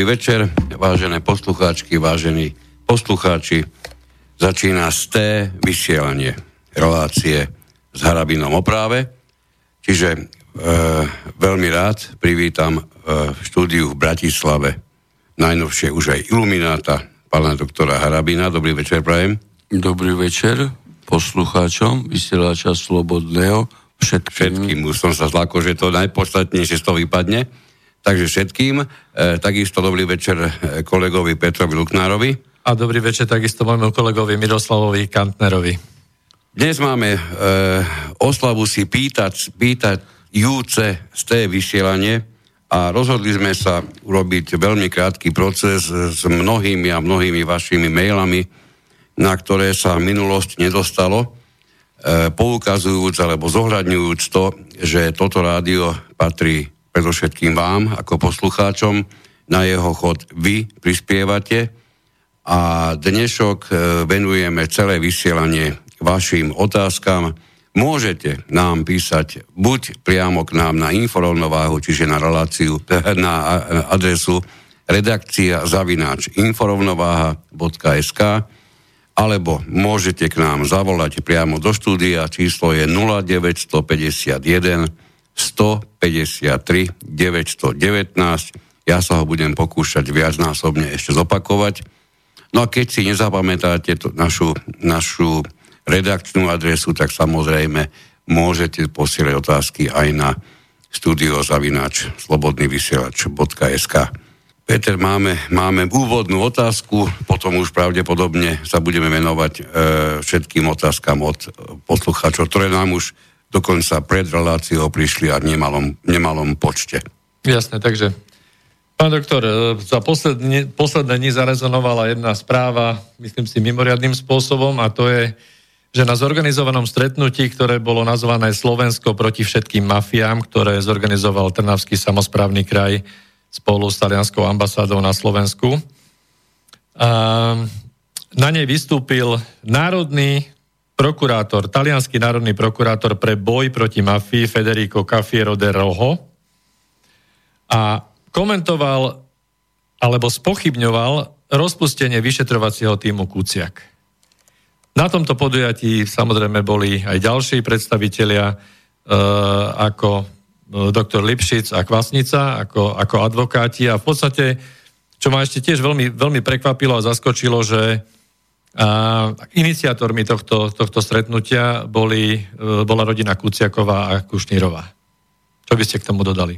Dobrý večer, vážené poslucháčky, vážení poslucháči. Začína z té vysielanie relácie s Harabinom o práve. Čiže e, veľmi rád privítam e, v štúdiu v Bratislave najnovšie už aj ilumináta, pána doktora Harabina. Dobrý večer, prajem. Dobrý večer poslucháčom vysielača Slobodného. Všetkým. Všetkým. Už som sa zlako, že to najpodstatnejšie z toho vypadne. Takže všetkým, e, takisto dobrý večer e, kolegovi Petrovi Luknárovi. A dobrý večer takisto môjmu kolegovi Miroslavovi Kantnerovi. Dnes máme e, oslavu si pýtať, pýtať júce z té vysielanie a rozhodli sme sa urobiť veľmi krátky proces s mnohými a mnohými vašimi mailami, na ktoré sa minulosť nedostalo, e, poukazujúc alebo zohľadňujúc to, že toto rádio patrí predovšetkým vám ako poslucháčom, na jeho chod vy prispievate a dnešok e, venujeme celé vysielanie vašim otázkam. Môžete nám písať buď priamo k nám na inforovnováhu, čiže na reláciu, na adresu redakcia zavináč inforovnováha.sk alebo môžete k nám zavolať priamo do štúdia, číslo je 0951 153 919. Ja sa ho budem pokúšať viacnásobne ešte zopakovať. No a keď si nezapamätáte to, našu, našu redakčnú adresu, tak samozrejme môžete posielať otázky aj na studiozavináč slobodnyvysielač.sk Peter, máme, máme úvodnú otázku, potom už pravdepodobne sa budeme venovať e, všetkým otázkam od poslucháčov, ktoré nám už dokonca pred reláciou prišli a v nemalom, nemalom počte. Jasné, takže pán doktor, e, za posledne, posledné dni zarezonovala jedna správa, myslím si mimoriadným spôsobom a to je, že na zorganizovanom stretnutí, ktoré bolo nazvané Slovensko proti všetkým mafiám, ktoré zorganizoval Trnavský samozprávny kraj spolu s talianskou ambasádou na Slovensku, a na nej vystúpil národný prokurátor, talianský národný prokurátor pre boj proti mafii Federico Cafiero de Rojo a komentoval alebo spochybňoval rozpustenie vyšetrovacieho týmu Kuciak. Na tomto podujatí samozrejme boli aj ďalší predstavitelia e, ako e, doktor Lipšic a Kvasnica, ako, ako advokáti a v podstate, čo ma ešte tiež veľmi, veľmi prekvapilo a zaskočilo, že a iniciátormi tohto, tohto stretnutia boli, e, bola rodina Kuciaková a Kušnírová. Čo by ste k tomu dodali?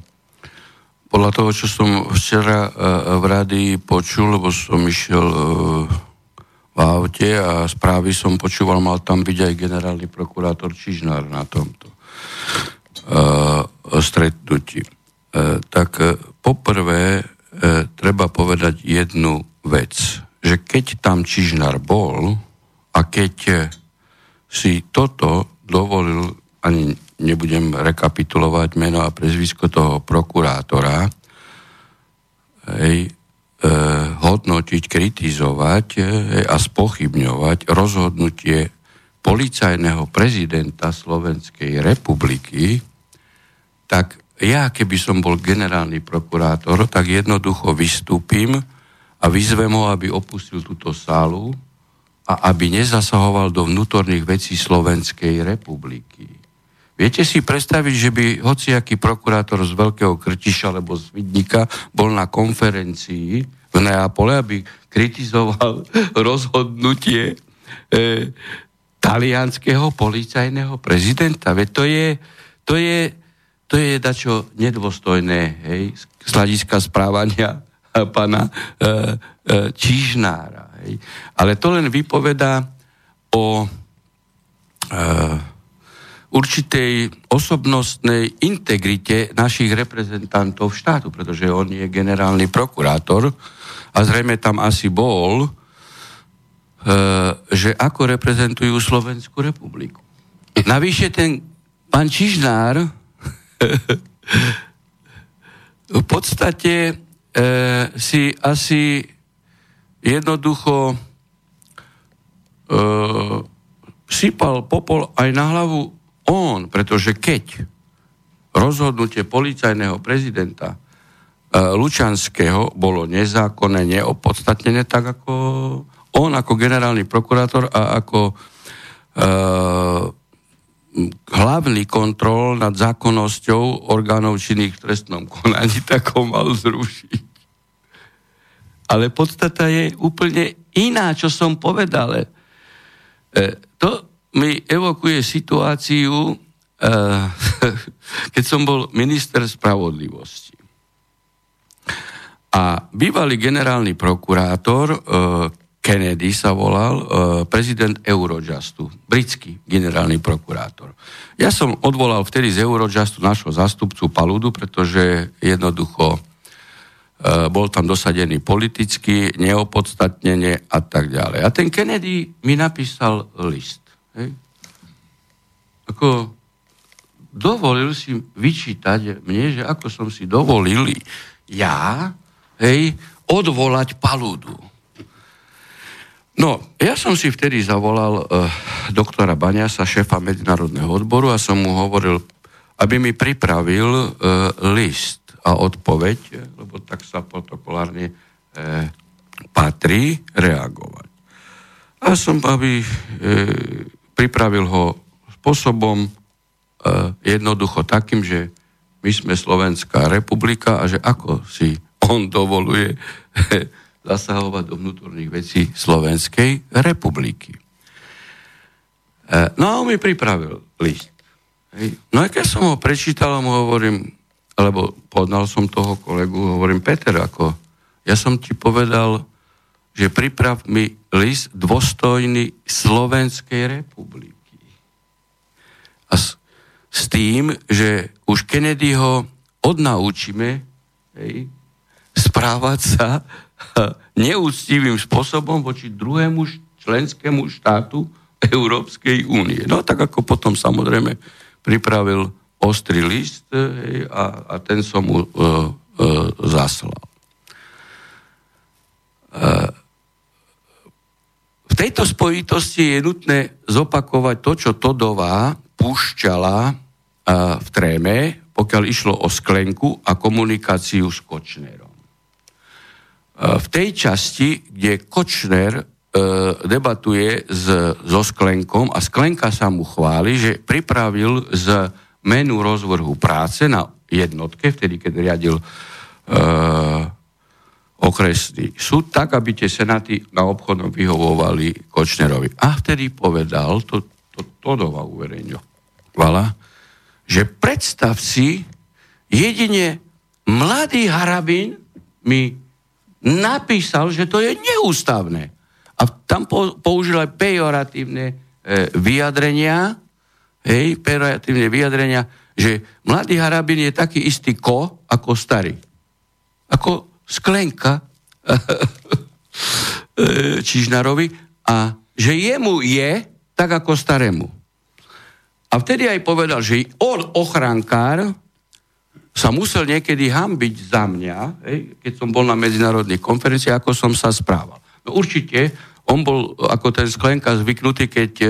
Podľa toho, čo som včera e, v rádii počul, lebo som išiel e, v aute a správy som počúval, mal tam byť aj generálny prokurátor Čižnár na tomto stretnutí. Tak poprvé treba povedať jednu vec že keď tam Čižnár bol a keď eh, si toto dovolil, ani nebudem rekapitulovať meno a prezvisko toho prokurátora, hej, e, hodnotiť, kritizovať e, a spochybňovať rozhodnutie policajného prezidenta Slovenskej republiky, tak ja, keby som bol generálny prokurátor, tak jednoducho vystúpim a vyzvem ho, aby opustil túto sálu a aby nezasahoval do vnútorných vecí Slovenskej republiky. Viete si predstaviť, že by hociaký prokurátor z Veľkého Krtiša alebo z Vidnika bol na konferencii v Neapole, aby kritizoval rozhodnutie e, talianského policajného prezidenta. Veď to je, to je, to je dačo nedôstojné hej, z hľadiska správania pána e, e, Čižnára. Hej. Ale to len vypovedá o e, určitej osobnostnej integrite našich reprezentantov štátu, pretože on je generálny prokurátor a zrejme tam asi bol, e, že ako reprezentujú Slovenskú republiku. Navyše ten pán Čižnár v podstate e, si asi jednoducho e, sypal popol aj na hlavu on, pretože keď rozhodnutie policajného prezidenta Lučanského bolo nezákonné, neopodstatnené, tak ako on ako generálny prokurátor a ako uh, hlavný kontrol nad zákonnosťou orgánov činných v trestnom konaní, tak ho mal zrušiť. Ale podstata je úplne iná, čo som povedal. E, to mi evokuje situáciu, e, keď som bol minister spravodlivosti. A bývalý generálny prokurátor, e, Kennedy sa volal, e, prezident Eurojustu, britský generálny prokurátor. Ja som odvolal vtedy z Eurojustu našho zastupcu Paludu, pretože jednoducho bol tam dosadený politicky, neopodstatnenie a tak ďalej. A ten Kennedy mi napísal list. Hej. Ako dovolil si vyčítať mne, že ako som si dovolil ja hej, odvolať Paludu. No, ja som si vtedy zavolal uh, doktora Baňasa, šéfa medzinárodného odboru a som mu hovoril, aby mi pripravil uh, list a odpoveď, lebo tak sa protokolárne uh, patrí reagovať. A som, aby uh, pripravil ho spôsobom uh, jednoducho takým, že my sme Slovenská republika a že ako si on dovoluje zasahovať do vnútorných vecí Slovenskej republiky. E, no a on mi pripravil list. No a keď som ho prečítal, mu hovorím, alebo podnal som toho kolegu, hovorím, Peter, ako ja som ti povedal, že priprav mi list dôstojný Slovenskej republiky. A s, s tým, že už Kennedy ho odnaučíme, hej, správať sa neúctivým spôsobom voči druhému členskému štátu Európskej únie. No tak ako potom samozrejme pripravil ostrý list hej, a, a ten som mu uh, uh, zaslal. Uh, v tejto spojitosti je nutné zopakovať to, čo Todová púšťala uh, v tréme, pokiaľ išlo o sklenku a komunikáciu s Kočnerom. E, v tej časti, kde Kočner e, debatuje so Sklenkom a Sklenka sa mu chváli, že pripravil z menu rozvrhu práce na jednotke, vtedy, keď riadil e, okresný súd, tak, aby tie senáty na obchodnom vyhovovali Kočnerovi. A vtedy povedal, to, to Todova uverejňovala, že predstav si, jedine mladý Harabin mi napísal, že to je neústavné. A tam po, použil aj pejoratívne e, vyjadrenia, hej, pejoratívne vyjadrenia, že mladý Harabin je taký istý ko, ako starý. Ako sklenka e, Čižnarovi a že jemu je tak ako starému. A vtedy aj povedal, že on, ochrankár, sa musel niekedy hambiť za mňa, hej, keď som bol na medzinárodných konferenciách, ako som sa správal. No určite, on bol ako ten Sklenka zvyknutý, keď e,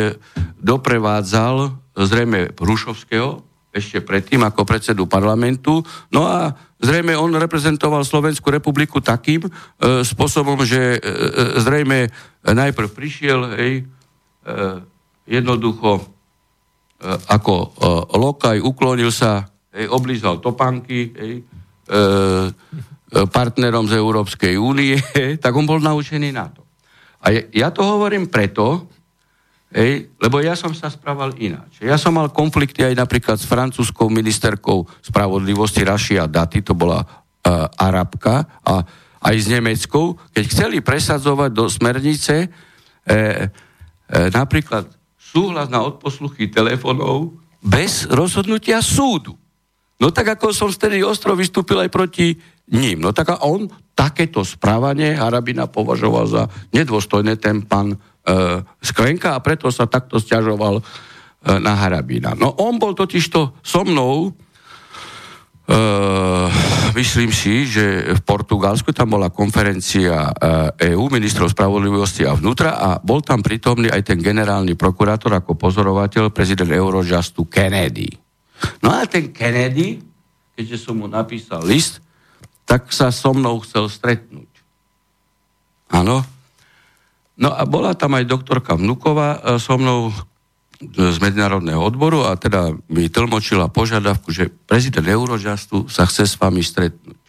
doprevádzal zrejme Hrušovského, ešte predtým ako predsedu parlamentu. No a zrejme on reprezentoval Slovenskú republiku takým e, spôsobom, že e, e, zrejme najprv prišiel, hej, e, jednoducho e, ako e, lokaj, uklonil sa hej, oblízal topánky hej, e, partnerom z Európskej únie, tak on bol naučený na to. A ja to hovorím preto, hej, lebo ja som sa správal ináč. Ja som mal konflikty aj napríklad s francúzskou ministerkou spravodlivosti Rašia Daty, to bola uh, Arabka, a aj s Nemeckou, keď chceli presadzovať do smernice e, e, napríklad súhlas na odposluchy telefónov bez rozhodnutia súdu. No tak ako som vtedy ostro vystúpil aj proti ním. No tak a on takéto správanie Harabina považoval za nedôstojné ten pán e, Sklenka a preto sa takto stiažoval e, na Harabina. No on bol totižto so mnou e, myslím si, že v Portugalsku tam bola konferencia EU, e ministrov spravodlivosti a vnútra a bol tam prítomný aj ten generálny prokurátor ako pozorovateľ, prezident Eurojustu Kennedy. No a ten Kennedy, keďže som mu napísal list, tak sa so mnou chcel stretnúť. Áno. No a bola tam aj doktorka Vnuková e, so mnou z medzinárodného odboru a teda mi tlmočila požiadavku, že prezident Eurojustu sa chce s vami stretnúť.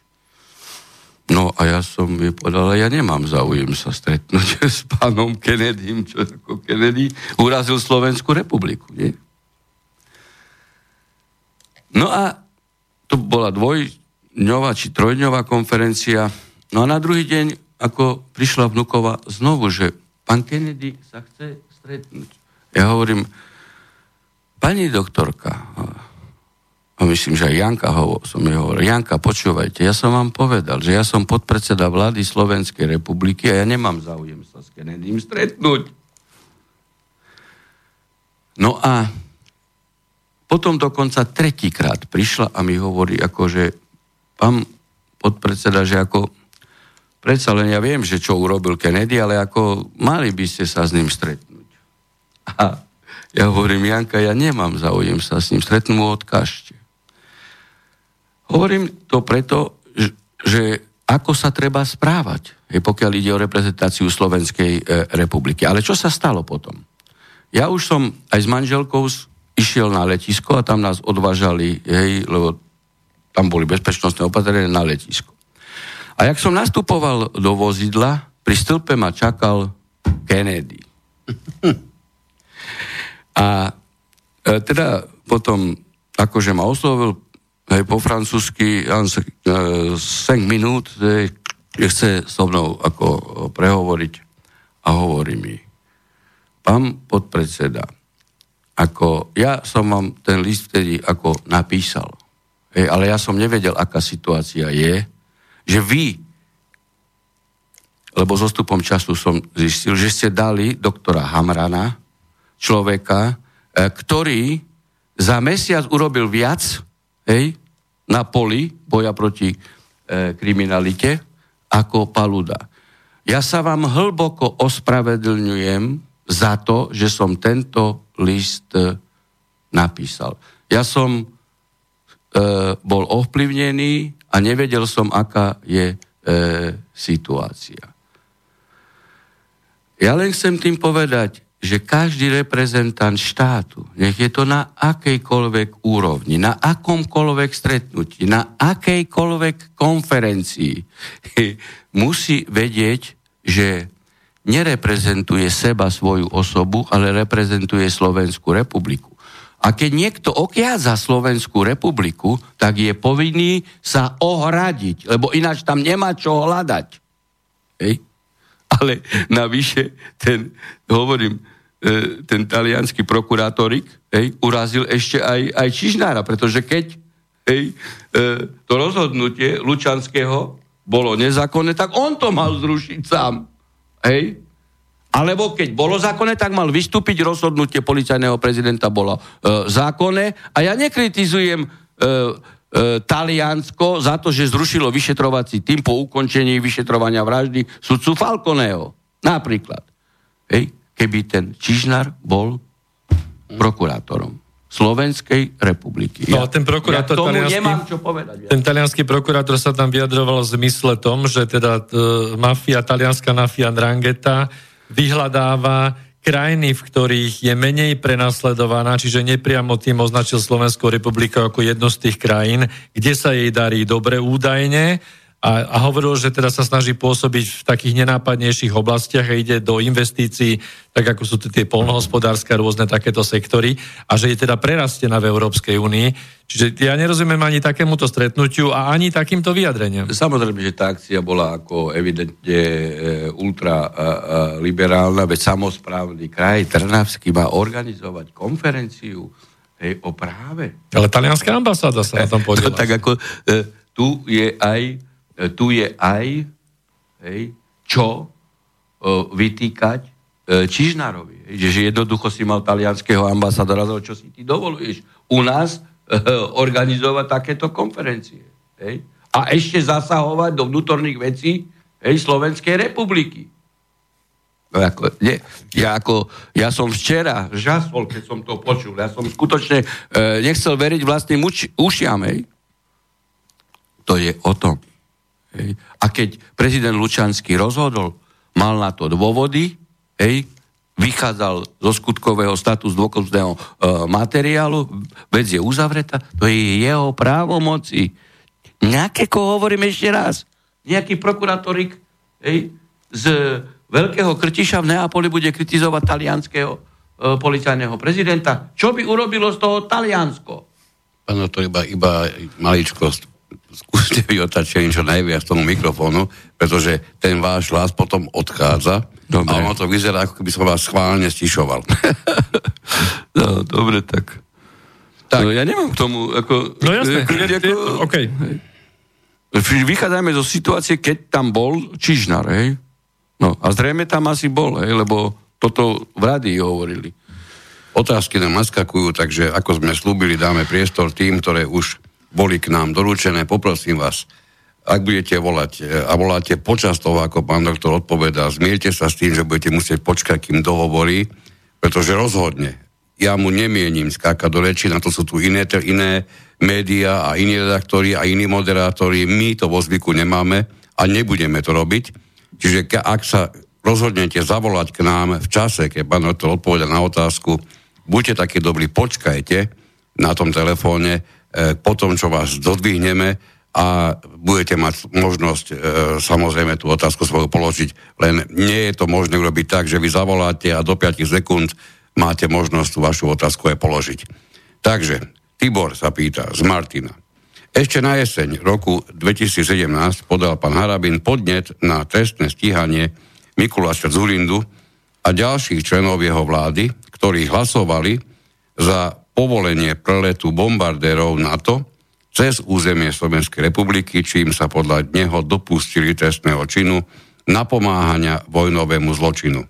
No a ja som mi povedal, ja nemám záujem sa stretnúť s pánom Kennedym, čo ako Kennedy urazil Slovenskú republiku. Nie? No a to bola dvojňová či trojdňová konferencia. No a na druhý deň, ako prišla vnukova znovu, že pán Kennedy sa chce stretnúť. Ja hovorím, pani doktorka, a myslím, že aj Janka ho, som jej hovoril, Janka, počúvajte, ja som vám povedal, že ja som podpredseda vlády Slovenskej republiky a ja nemám záujem sa s Kennedym stretnúť. No a potom dokonca tretíkrát prišla a mi hovorí, ako že pán podpredseda, že ako predsa len ja viem, že čo urobil Kennedy, ale ako mali by ste sa s ním stretnúť. A ja hovorím, Janka, ja nemám záujem sa s ním stretnúť, mu odkážte. Hovorím to preto, že ako sa treba správať, pokiaľ ide o reprezentáciu Slovenskej e, republiky. Ale čo sa stalo potom? Ja už som aj s manželkou išiel na letisko a tam nás odvážali, hej, lebo tam boli bezpečnostné opatrenia na letisko. A jak som nastupoval do vozidla, pri stĺpe ma čakal Kennedy. A e, teda potom, akože ma oslovil hej, po francúzsky, 5 e, minút, hej, chce so mnou ako prehovoriť a hovorí mi, pán podpredseda, ako ja som vám ten list vtedy ako napísal, hej, ale ja som nevedel, aká situácia je, že vy, lebo s ostupom času som zistil, že ste dali doktora Hamrana, človeka, e, ktorý za mesiac urobil viac hej, na poli boja proti e, kriminalite ako Paluda. Ja sa vám hlboko ospravedlňujem za to, že som tento list e, napísal. Ja som e, bol ovplyvnený a nevedel som, aká je e, situácia. Ja len chcem tým povedať, že každý reprezentant štátu, nech je to na akejkoľvek úrovni, na akomkoľvek stretnutí, na akejkoľvek konferencii, musí vedieť, že nereprezentuje seba svoju osobu, ale reprezentuje Slovenskú republiku. A keď niekto okiaza Slovenskú republiku, tak je povinný sa ohradiť, lebo ináč tam nemá čo hľadať. Hej? Ale navyše, ten, hovorím, e, ten talianský prokurátorik hej, urazil ešte aj, aj Čižnára, pretože keď hej, e, to rozhodnutie Lučanského bolo nezákonné, tak on to mal zrušiť sám. Hej? Alebo keď bolo zákonné, tak mal vystúpiť rozhodnutie policajného prezidenta bolo e, zákonné. A ja nekritizujem e, e, Taliansko za to, že zrušilo vyšetrovací tým po ukončení vyšetrovania vraždy sudcu Falconeho. Napríklad. Hej? Keby ten Čižnar bol prokurátorom. Slovenskej republiky. No a ten prokurátor ja talianský, nemám čo povedať. Ja. Ten talianský prokurátor sa tam vyjadroval v zmysle tom, že teda t, mafia, talianská mafia Drangheta vyhľadáva krajiny, v ktorých je menej prenasledovaná, čiže nepriamo tým označil Slovenskú republiku ako jednu z tých krajín, kde sa jej darí dobre údajne, a, a hovoril, že teda sa snaží pôsobiť v takých nenápadnejších oblastiach a ide do investícií, tak ako sú tie polnohospodárske rôzne takéto sektory a že je teda prerastená v Európskej únii. Čiže ja nerozumiem ani takémuto stretnutiu a ani takýmto vyjadreniam. Samozrejme, že tá akcia bola ako evidentne e, ultraliberálna, veď samozprávny kraj Trnavský má organizovať konferenciu hej, o práve. Ale talianská ambasáda sa na tom podiela. No, tak ako e, tu je aj E, tu je aj hej, čo e, vytýkať e, Čižnárovi. Že, jednoducho si mal talianského ambasadora, čo si ty dovoluješ u nás organizovať takéto konferencie. Hej? A ešte zasahovať do vnútorných vecí hej, Slovenskej republiky. No ako, nie, ja, ako, ja som včera žasol, keď som to počul. Ja som skutočne e, nechcel veriť vlastným uči, ušiam. Hej. To je o tom Hej. A keď prezident Lučanský rozhodol, mal na to dôvody, hej, vychádzal zo skutkového status dôkazného e, materiálu, vec je uzavretá, to je jeho právomoci. Nejaké, ko hovorím ešte raz, nejaký prokurátorik hej, z veľkého krtiša v Neapoli bude kritizovať talianského e, policajného prezidenta. Čo by urobilo z toho Taliansko? Páno, to iba, iba maličkosť skúste vyotať čo najviac tomu mikrofónu, pretože ten váš hlas potom odchádza dobre. a ono to vyzerá, ako keby som vás schválne stišoval. no, dobre, tak. tak. No, ja nemám k tomu, ako... No jasné, ako, je, OK. Vychádzajme zo situácie, keď tam bol Čižnar, hej? No, a zrejme tam asi bol, hej, lebo toto v rádii hovorili. Otázky nám naskakujú, takže ako sme slúbili, dáme priestor tým, ktoré už boli k nám doručené. Poprosím vás, ak budete volať e, a voláte počas toho, ako pán doktor odpovedá, zmierte sa s tým, že budete musieť počkať, kým dohovorí, pretože rozhodne. Ja mu nemienim skákať do reči, na to sú tu iné, iné médiá a iní redaktori a iní moderátori. My to vo zvyku nemáme a nebudeme to robiť. Čiže ak sa rozhodnete zavolať k nám v čase, keď pán doktor odpoveda na otázku, buďte takí dobrí, počkajte na tom telefóne, po tom, čo vás dodvihneme a budete mať možnosť e, samozrejme tú otázku svoju položiť. Len nie je to možné urobiť tak, že vy zavoláte a do 5 sekúnd máte možnosť tú vašu otázku aj položiť. Takže, Tibor sa pýta z Martina. Ešte na jeseň roku 2017 podal pán Harabin podnet na trestné stíhanie Mikuláša Zurindu a ďalších členov jeho vlády, ktorí hlasovali za povolenie preletu bombardérov NATO cez územie Slovenskej republiky, čím sa podľa neho dopustili trestného činu napomáhania vojnovému zločinu.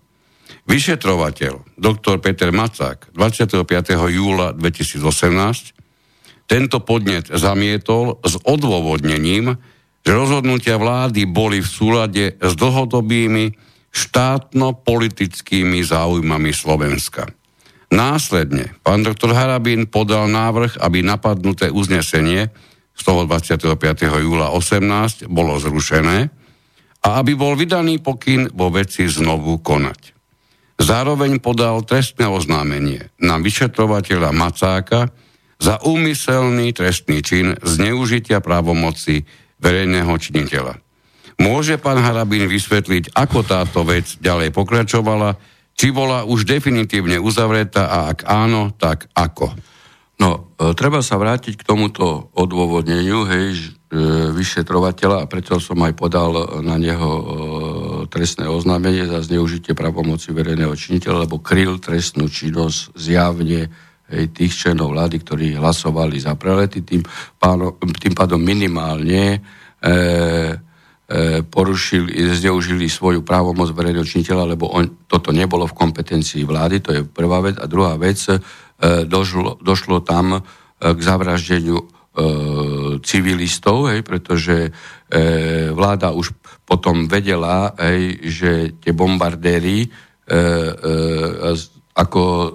Vyšetrovateľ dr. Peter Macák 25. júla 2018 tento podnet zamietol s odôvodnením, že rozhodnutia vlády boli v súlade s dlhodobými štátno-politickými záujmami Slovenska. Následne pán doktor Harabín podal návrh, aby napadnuté uznesenie z toho 25. júla 18 bolo zrušené a aby bol vydaný pokyn vo veci znovu konať. Zároveň podal trestné oznámenie na vyšetrovateľa Macáka za úmyselný trestný čin zneužitia právomoci verejného činiteľa. Môže pán Harabín vysvetliť, ako táto vec ďalej pokračovala, či bola už definitívne uzavretá a ak áno, tak ako? No, e, treba sa vrátiť k tomuto odôvodneniu, hej, e, vyšetrovateľa a preto som aj podal na neho e, trestné oznámenie za zneužitie pravomoci verejného činiteľa, lebo kryl trestnú činnosť zjavne hej, tých členov vlády, ktorí hlasovali za prelety, tým, páno, tým pádom minimálne e, porušili, zneužili svoju právomoc verejného činiteľa, lebo on, toto nebolo v kompetencii vlády, to je prvá vec. A druhá vec, e, došlo, došlo tam e, k zavraždeniu e, civilistov, hej, pretože e, vláda už potom vedela, hej, že tie bombardéry e, e, ako e,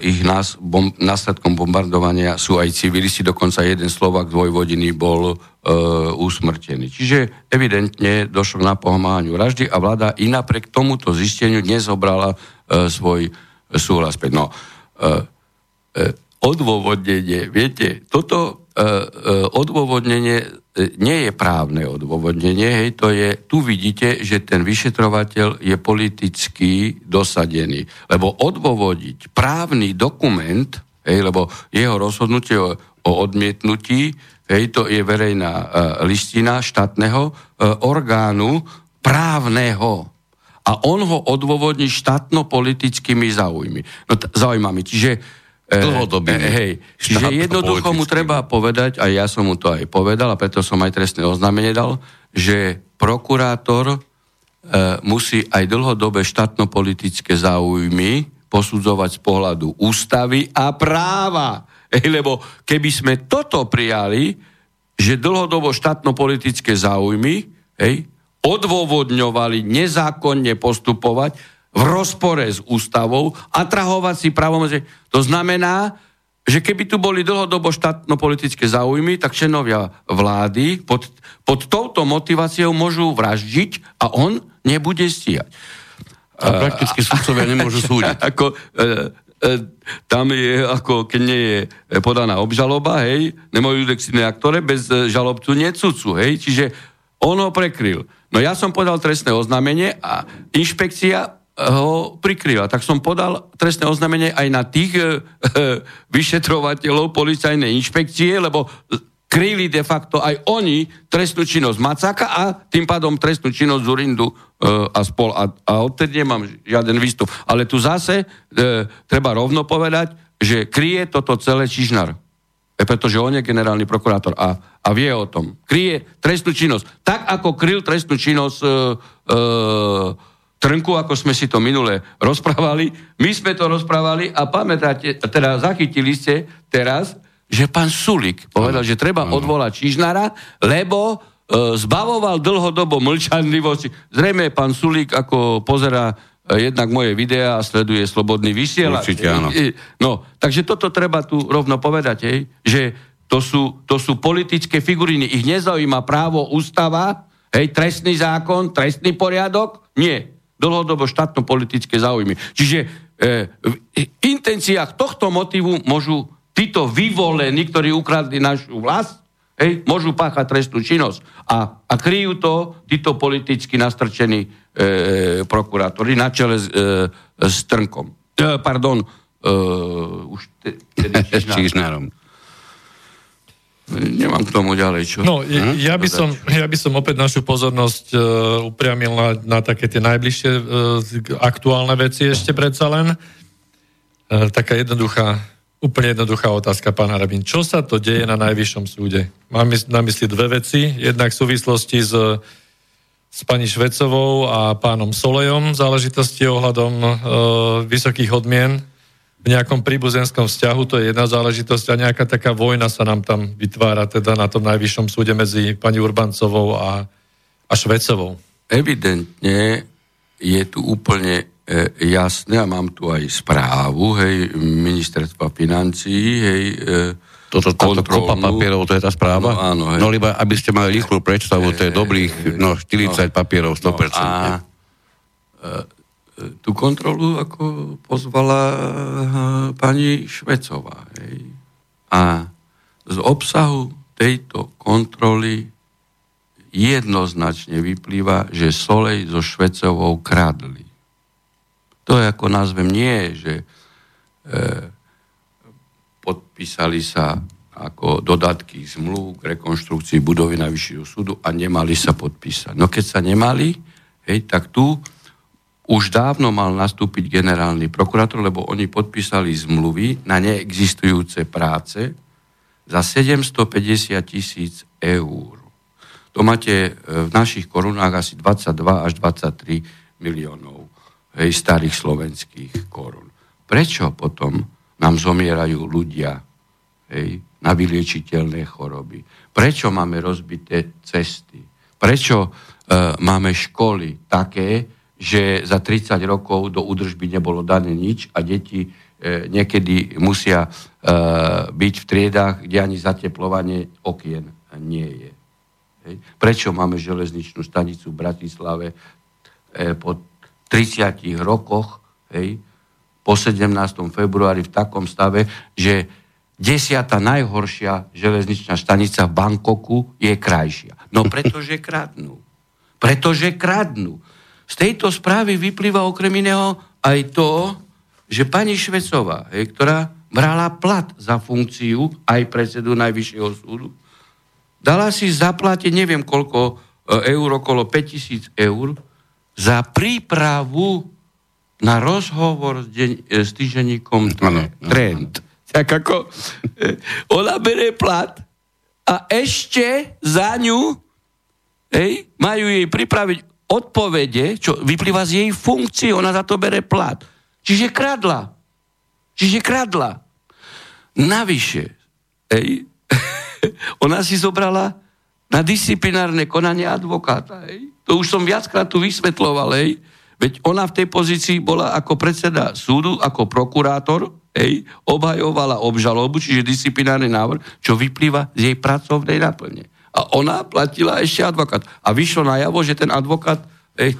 ich nás, bom, následkom bombardovania sú aj civilisti, dokonca jeden Slovak z Vojvodiny bol E, usmrtení. Čiže evidentne došlo na pomáhaniu vraždy a vláda i napriek tomuto zisteniu nezobrala e, svoj súhlas. No, e, e, odôvodnenie, viete, toto e, e, odôvodnenie e, nie je právne odôvodnenie, hej, to je, tu vidíte, že ten vyšetrovateľ je politicky dosadený. Lebo odôvodiť právny dokument, hej, lebo jeho rozhodnutie o, o odmietnutí Hej, to je verejná uh, listina štátneho uh, orgánu právneho. A on ho odôvodní štátno-politickými záujmy. No, t- zaujímami. Čiže e, Dlhodobý. E, hej, čiže jednoducho mu treba povedať, a ja som mu to aj povedal, a preto som aj trestné oznámenie dal, že prokurátor e, musí aj dlhodobé štátno-politické záujmy posudzovať z pohľadu ústavy a práva. Ej, lebo keby sme toto prijali, že dlhodobo štátno-politické záujmy hej, odôvodňovali nezákonne postupovať v rozpore s ústavou, atrahovať si pravomoci. To znamená, že keby tu boli dlhodobo štátno-politické záujmy, tak členovia vlády pod, pod touto motiváciou môžu vraždiť a on nebude stíhať. A prakticky sudcovia nemôžu súdiť. ako, e, e, tam je, ako keď nie je podaná obžaloba, hej, nemajú judexidné aktore, bez e, žalobcu necúcu, hej, čiže on ho prekryl. No ja som podal trestné oznámenie a inšpekcia ho prikryla. Tak som podal trestné oznámenie aj na tých e, e, vyšetrovateľov policajnej inšpekcie, lebo kryli de facto aj oni trestnú činnosť Macaka a tým pádom trestnú činnosť Zurindu e, a spol. A, a odtedy nemám žiaden výstup. Ale tu zase e, treba rovno povedať, že kryje toto celé Čižnar. E, pretože on je generálny prokurátor a, a vie o tom. Kryje trestnú činnosť. Tak ako kryl trestnú činnosť e, e, Trnku, ako sme si to minule rozprávali. My sme to rozprávali a pamätáte, teda zachytili ste teraz, že pán Sulik povedal, že treba odvolať Čižnara, lebo e, zbavoval dlhodobo mlčanlivosti. Zrejme pán Sulik, ako pozera e, jednak moje videá a sleduje slobodný vysielač. Určite áno. E, no, takže toto treba tu rovno povedať, hej, že to sú, to sú politické figuriny. Ich nezaujíma právo, ústava, hej, trestný zákon, trestný poriadok. Nie dlhodobo štátno-politické záujmy. Čiže e, v intenciách tohto motivu môžu títo vyvolení, ktorí ukradli našu vlast, hej, môžu páchať trestnú činnosť. A, a kryjú to títo politicky nastrčení e, prokurátori na čele s, e, s Trnkom. E, pardon, e, už te, tedy Čižnárom. Nemám k tomu ďalej čo. No, hm? ja, by som, ja by som opäť našu pozornosť uh, upriamil na, na také tie najbližšie uh, aktuálne veci ešte predsa len. Uh, taká jednoduchá, úplne jednoduchá otázka, pán Harabin. Čo sa to deje na Najvyššom súde? Mám na mysli dve veci. Jednak v súvislosti s, s pani Švecovou a pánom Solejom záležitosti ohľadom uh, vysokých odmien v nejakom príbuzenskom vzťahu, to je jedna záležitosť a nejaká taká vojna sa nám tam vytvára teda na tom najvyššom súde medzi pani Urbancovou a, a Švecovou. Evidentne je tu úplne e, jasné, a mám tu aj správu, hej, ministerstva financií, hej, e, toto, táto kopa papierov, to je tá správa? No, áno, hej. no lebo aby ste mali rýchlu predstavu, to je dobrých no, 40 no, papierov, 100%. No, a, e, tú kontrolu ako pozvala eh, pani Švecová. Hej. A z obsahu tejto kontroly jednoznačne vyplýva, že Solej so Švecovou kradli. To je ako názvem nie, že e, podpísali sa ako dodatky zmluv k rekonštrukcii budovy Najvyššieho súdu a nemali sa podpísať. No keď sa nemali, hej, tak tu už dávno mal nastúpiť generálny prokurátor, lebo oni podpísali zmluvy na neexistujúce práce za 750 tisíc eur. To máte e, v našich korunách asi 22 až 23 miliónov hej, starých slovenských korun. Prečo potom nám zomierajú ľudia hej, na vyliečiteľné choroby? Prečo máme rozbité cesty? Prečo e, máme školy také, že za 30 rokov do údržby nebolo dané nič a deti e, niekedy musia e, byť v triedách, kde ani zateplovanie okien nie je. Prečo máme železničnú stanicu v Bratislave e, po 30 rokoch, po 17. februári v takom stave, že desiata najhoršia železničná stanica v Bangkoku je krajšia. No pretože kradnú. Pretože kradnú. Z tejto správy vyplýva okrem iného aj to, že pani Švecová, hej, ktorá brala plat za funkciu aj predsedu Najvyššieho súdu, dala si zaplatiť neviem koľko e, eur, okolo 5000 eur, za prípravu na rozhovor s, deň, e, s týženíkom Trend. Tak ako e, ona bere plat a ešte za ňu hej, majú jej pripraviť odpovede, čo vyplýva z jej funkcie, ona za to bere plat. Čiže kradla. Čiže kradla. Navyše, ej, ona si zobrala na disciplinárne konanie advokáta. Ej. To už som viackrát tu vysvetloval. Ej. Veď ona v tej pozícii bola ako predseda súdu, ako prokurátor, hej, obhajovala obžalobu, čiže disciplinárny návrh, čo vyplýva z jej pracovnej náplne. A ona platila ešte advokát. A vyšlo najavo, že ten advokát hej,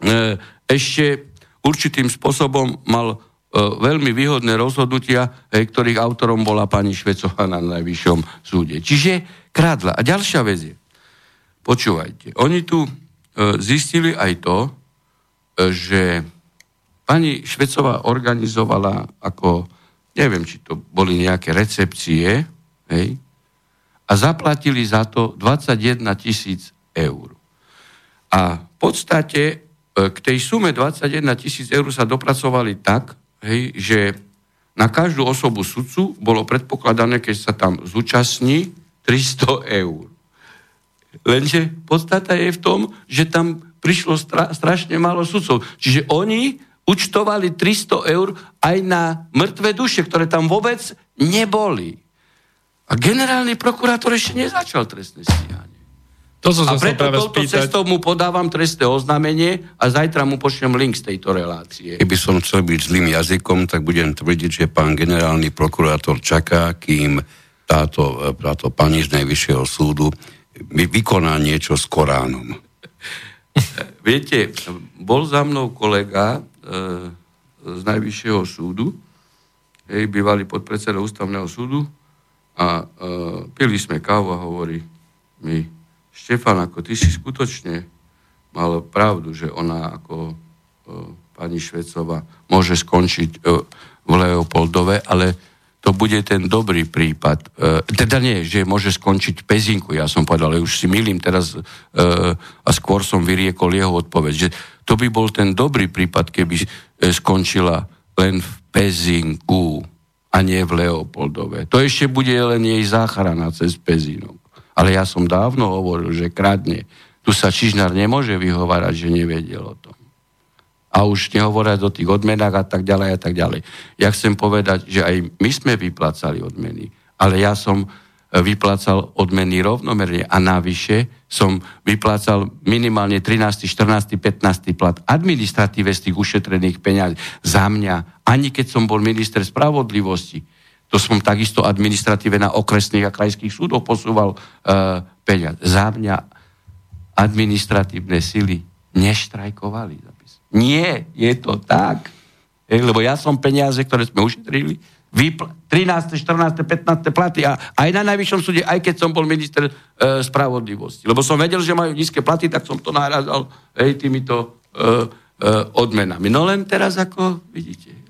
e, ešte určitým spôsobom mal e, veľmi výhodné rozhodnutia, ktorých autorom bola pani Švecová na najvyššom súde. Čiže krádla. A ďalšia vec je, počúvajte, oni tu e, zistili aj to, e, že pani Švecová organizovala ako neviem, či to boli nejaké recepcie, hej, a zaplatili za to 21 tisíc eur. A v podstate e, k tej sume 21 tisíc eur sa dopracovali tak, hej, že na každú osobu sudcu bolo predpokladané, keď sa tam zúčastní, 300 eur. Lenže podstata je v tom, že tam prišlo stra- strašne málo sudcov. Čiže oni účtovali 300 eur aj na mŕtve duše, ktoré tam vôbec neboli. A generálny prokurátor ešte nezačal trestné stíhanie. To som a preto práve touto spýtať. cestou mu podávam trestné oznámenie a zajtra mu pošlem link z tejto relácie. Keby som chcel byť zlým jazykom, tak budem tvrdiť, že pán generálny prokurátor čaká, kým táto, táto pani z Najvyššieho súdu vykoná niečo s Koránom. Viete, bol za mnou kolega e, z Najvyššieho súdu, hej, bývalý podpredseda ústavného súdu a e, pili sme kávu a hovorí mi, Štefan, ako ty si skutočne mal pravdu, že ona ako e, pani Švecová môže skončiť e, v Leopoldove, ale to bude ten dobrý prípad. E, teda nie, že môže skončiť pezinku, ja som povedal, ale už si milím teraz e, a skôr som vyriekol jeho odpoveď, že to by bol ten dobrý prípad, keby e, skončila len v pezinku a nie v Leopoldove. To ešte bude len jej záchrana cez pezinok. Ale ja som dávno hovoril, že kradne. Tu sa Čižnár nemôže vyhovárať, že nevedel o tom. A už nehovoriať o tých odmenách a tak ďalej a tak ďalej. Ja chcem povedať, že aj my sme vyplácali odmeny, ale ja som e, vyplácal odmeny rovnomerne a navyše som vyplácal minimálne 13., 14., 15. plat administratíve z tých ušetrených peňazí za mňa, ani keď som bol minister spravodlivosti. To som takisto administratíve na okresných a krajských súdoch posúval uh, peniaze. Za mňa administratívne sily neštrajkovali. Nie, je to tak. Lebo ja som peniaze, ktoré sme ušetrili, vypl- 13., 14., 15. platy a aj na najvyššom súde, aj keď som bol minister e, spravodlivosti. Lebo som vedel, že majú nízke platy, tak som to nahrazal hej, týmito e, e, odmenami. No len teraz, ako vidíte.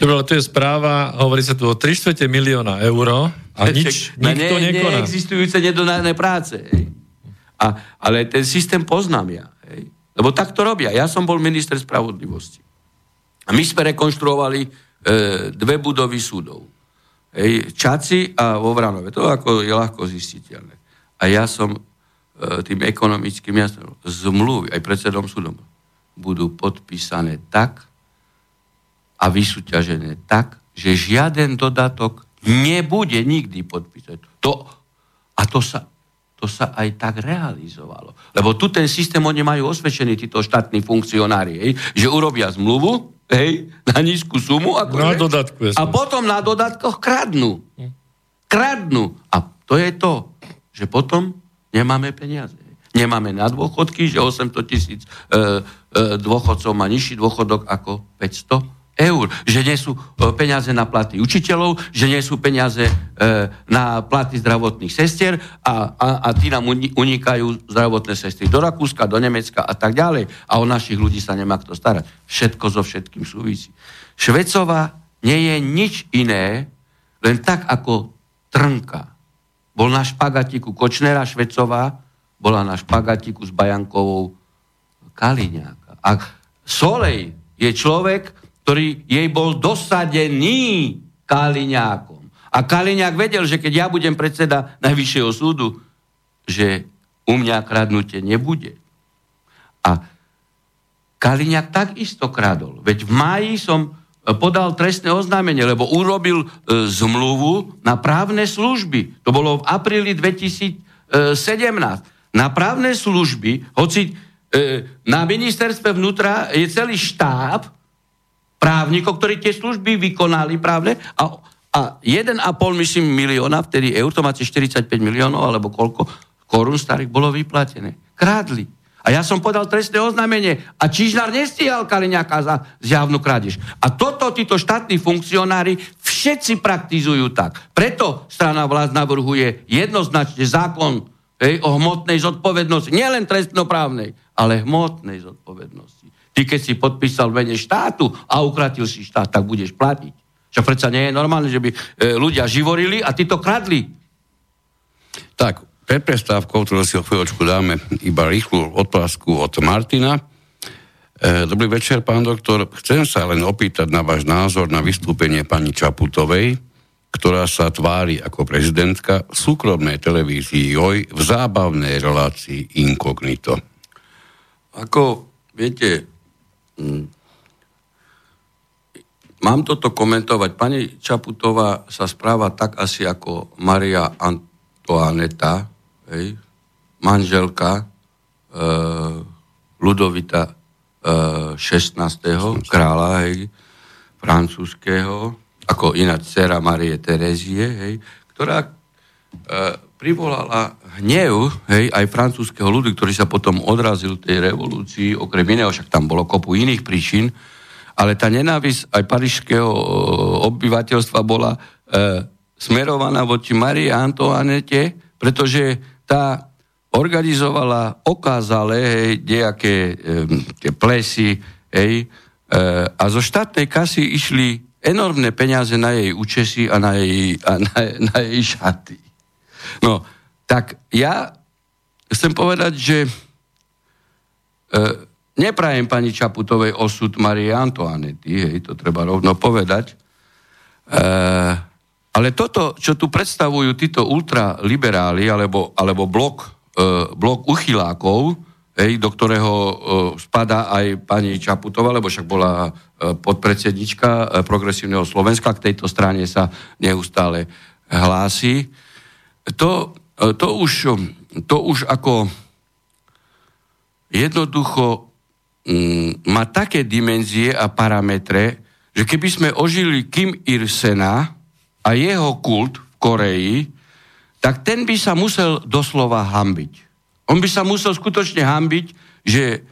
Dobre, ale to je správa, hovorí sa tu o 3 čtvrte milióna eur a nič, na nikto ne, nekoná. neexistujúce nedodané práce. Hej. A, ale ten systém poznám ja. Hej. Lebo tak to robia. Ja som bol minister spravodlivosti. A my sme rekonštruovali dve budovy súdov. Hej, Čaci a vo Vranove. To ako je ľahko zistiteľné. A ja som e, tým ekonomickým jasnom zmluvy, aj predsedom súdom, budú podpísané tak a vysúťažené tak, že žiaden dodatok nebude nikdy podpísať. To, a to sa, to sa aj tak realizovalo. Lebo tu ten systém oni majú osvedčený, títo štátni funkcionári, že urobia zmluvu, hej, na nízku sumu. Ako, Na dodatku A potom na dodatkoch kradnú. Kradnú. A to je to, že potom nemáme peniaze. Nemáme na dôchodky, že 800 tisíc e, e, dôchodcov má nižší dôchodok ako 500 eur. Že nie sú e, peniaze na platy učiteľov, že nie sú peniaze e, na platy zdravotných sestier a, a, a tí nám uni- unikajú zdravotné sestry do Rakúska, do Nemecka a tak ďalej. A o našich ľudí sa nemá kto starať. Všetko so všetkým súvisí. Švecová nie je nič iné, len tak ako Trnka. Bol na špagatiku Kočnera Švecová, bola na špagatiku s Bajankovou Kaliňáka. A Solej je človek, ktorý jej bol dosadený Kaliňákom. A Kaliňák vedel, že keď ja budem predseda Najvyššieho súdu, že u mňa kradnutie nebude. A Kaliňák takisto kradol. Veď v máji som e, podal trestné oznámenie, lebo urobil e, zmluvu na právne služby. To bolo v apríli 2017. Na právne služby, hoci e, na ministerstve vnútra je celý štáb právnikov, ktorí tie služby vykonali právne a, a 1,5 myslím milióna, vtedy eur, to máte 45 miliónov alebo koľko korún starých bolo vyplatené. Krádli. A ja som podal trestné oznámenie a Čižnár nestíhal Kaliňáka za zjavnú krádež. A toto títo štátni funkcionári všetci praktizujú tak. Preto strana vlast navrhuje jednoznačne zákon hej, o hmotnej zodpovednosti. Nielen trestnoprávnej, ale hmotnej zodpovednosti. Ty, keď si podpísal mene štátu a ukratil si štát, tak budeš platiť. Čo predsa nie je normálne, že by e, ľudia živorili a ty to kradli. Tak, pred prestávkou, ktorú si o chvíľočku dáme iba rýchlu otázku od Martina. E, dobrý večer, pán doktor. Chcem sa len opýtať na váš názor na vystúpenie pani Čaputovej, ktorá sa tvári ako prezidentka v súkromnej televízii JOJ v zábavnej relácii Inkognito. Ako, viete. Mám toto komentovať. Pani Čaputová sa správa tak asi ako Maria Antoaneta, hej, manželka e, Ludovita e, 16. kráľa hej, francúzského, ako ináč dcera Marie Terezie, hej, ktorá e, privolala hnev hej, aj francúzského ľudu, ktorý sa potom odrazil tej revolúcii, okrem iného, však tam bolo kopu iných príčin, ale tá nenávisť aj parížského obyvateľstva bola e, smerovaná voči Marie Antoinette, pretože tá organizovala okázale hej, nejaké e, tie plesy hej, e, a zo štátnej kasy išli enormné peniaze na jej účesy a na jej, a na, na jej šaty. No, tak ja chcem povedať, že e, neprajem pani Čaputovej osud Marie Antoanety, hej, to treba rovno povedať, e, ale toto, čo tu predstavujú títo ultraliberáli alebo, alebo blok, e, blok uchylákov, hej, do ktorého e, spadá aj pani Čaputová, lebo však bola e, podpredsednička e, Progresívneho Slovenska, k tejto strane sa neustále hlási to, e, to, už, to už ako jednoducho mm, má také dimenzie a parametre, že keby sme ožili Kim Ir-sena a jeho kult v Koreji, tak ten by sa musel doslova hambiť. On by sa musel skutočne hambiť, že,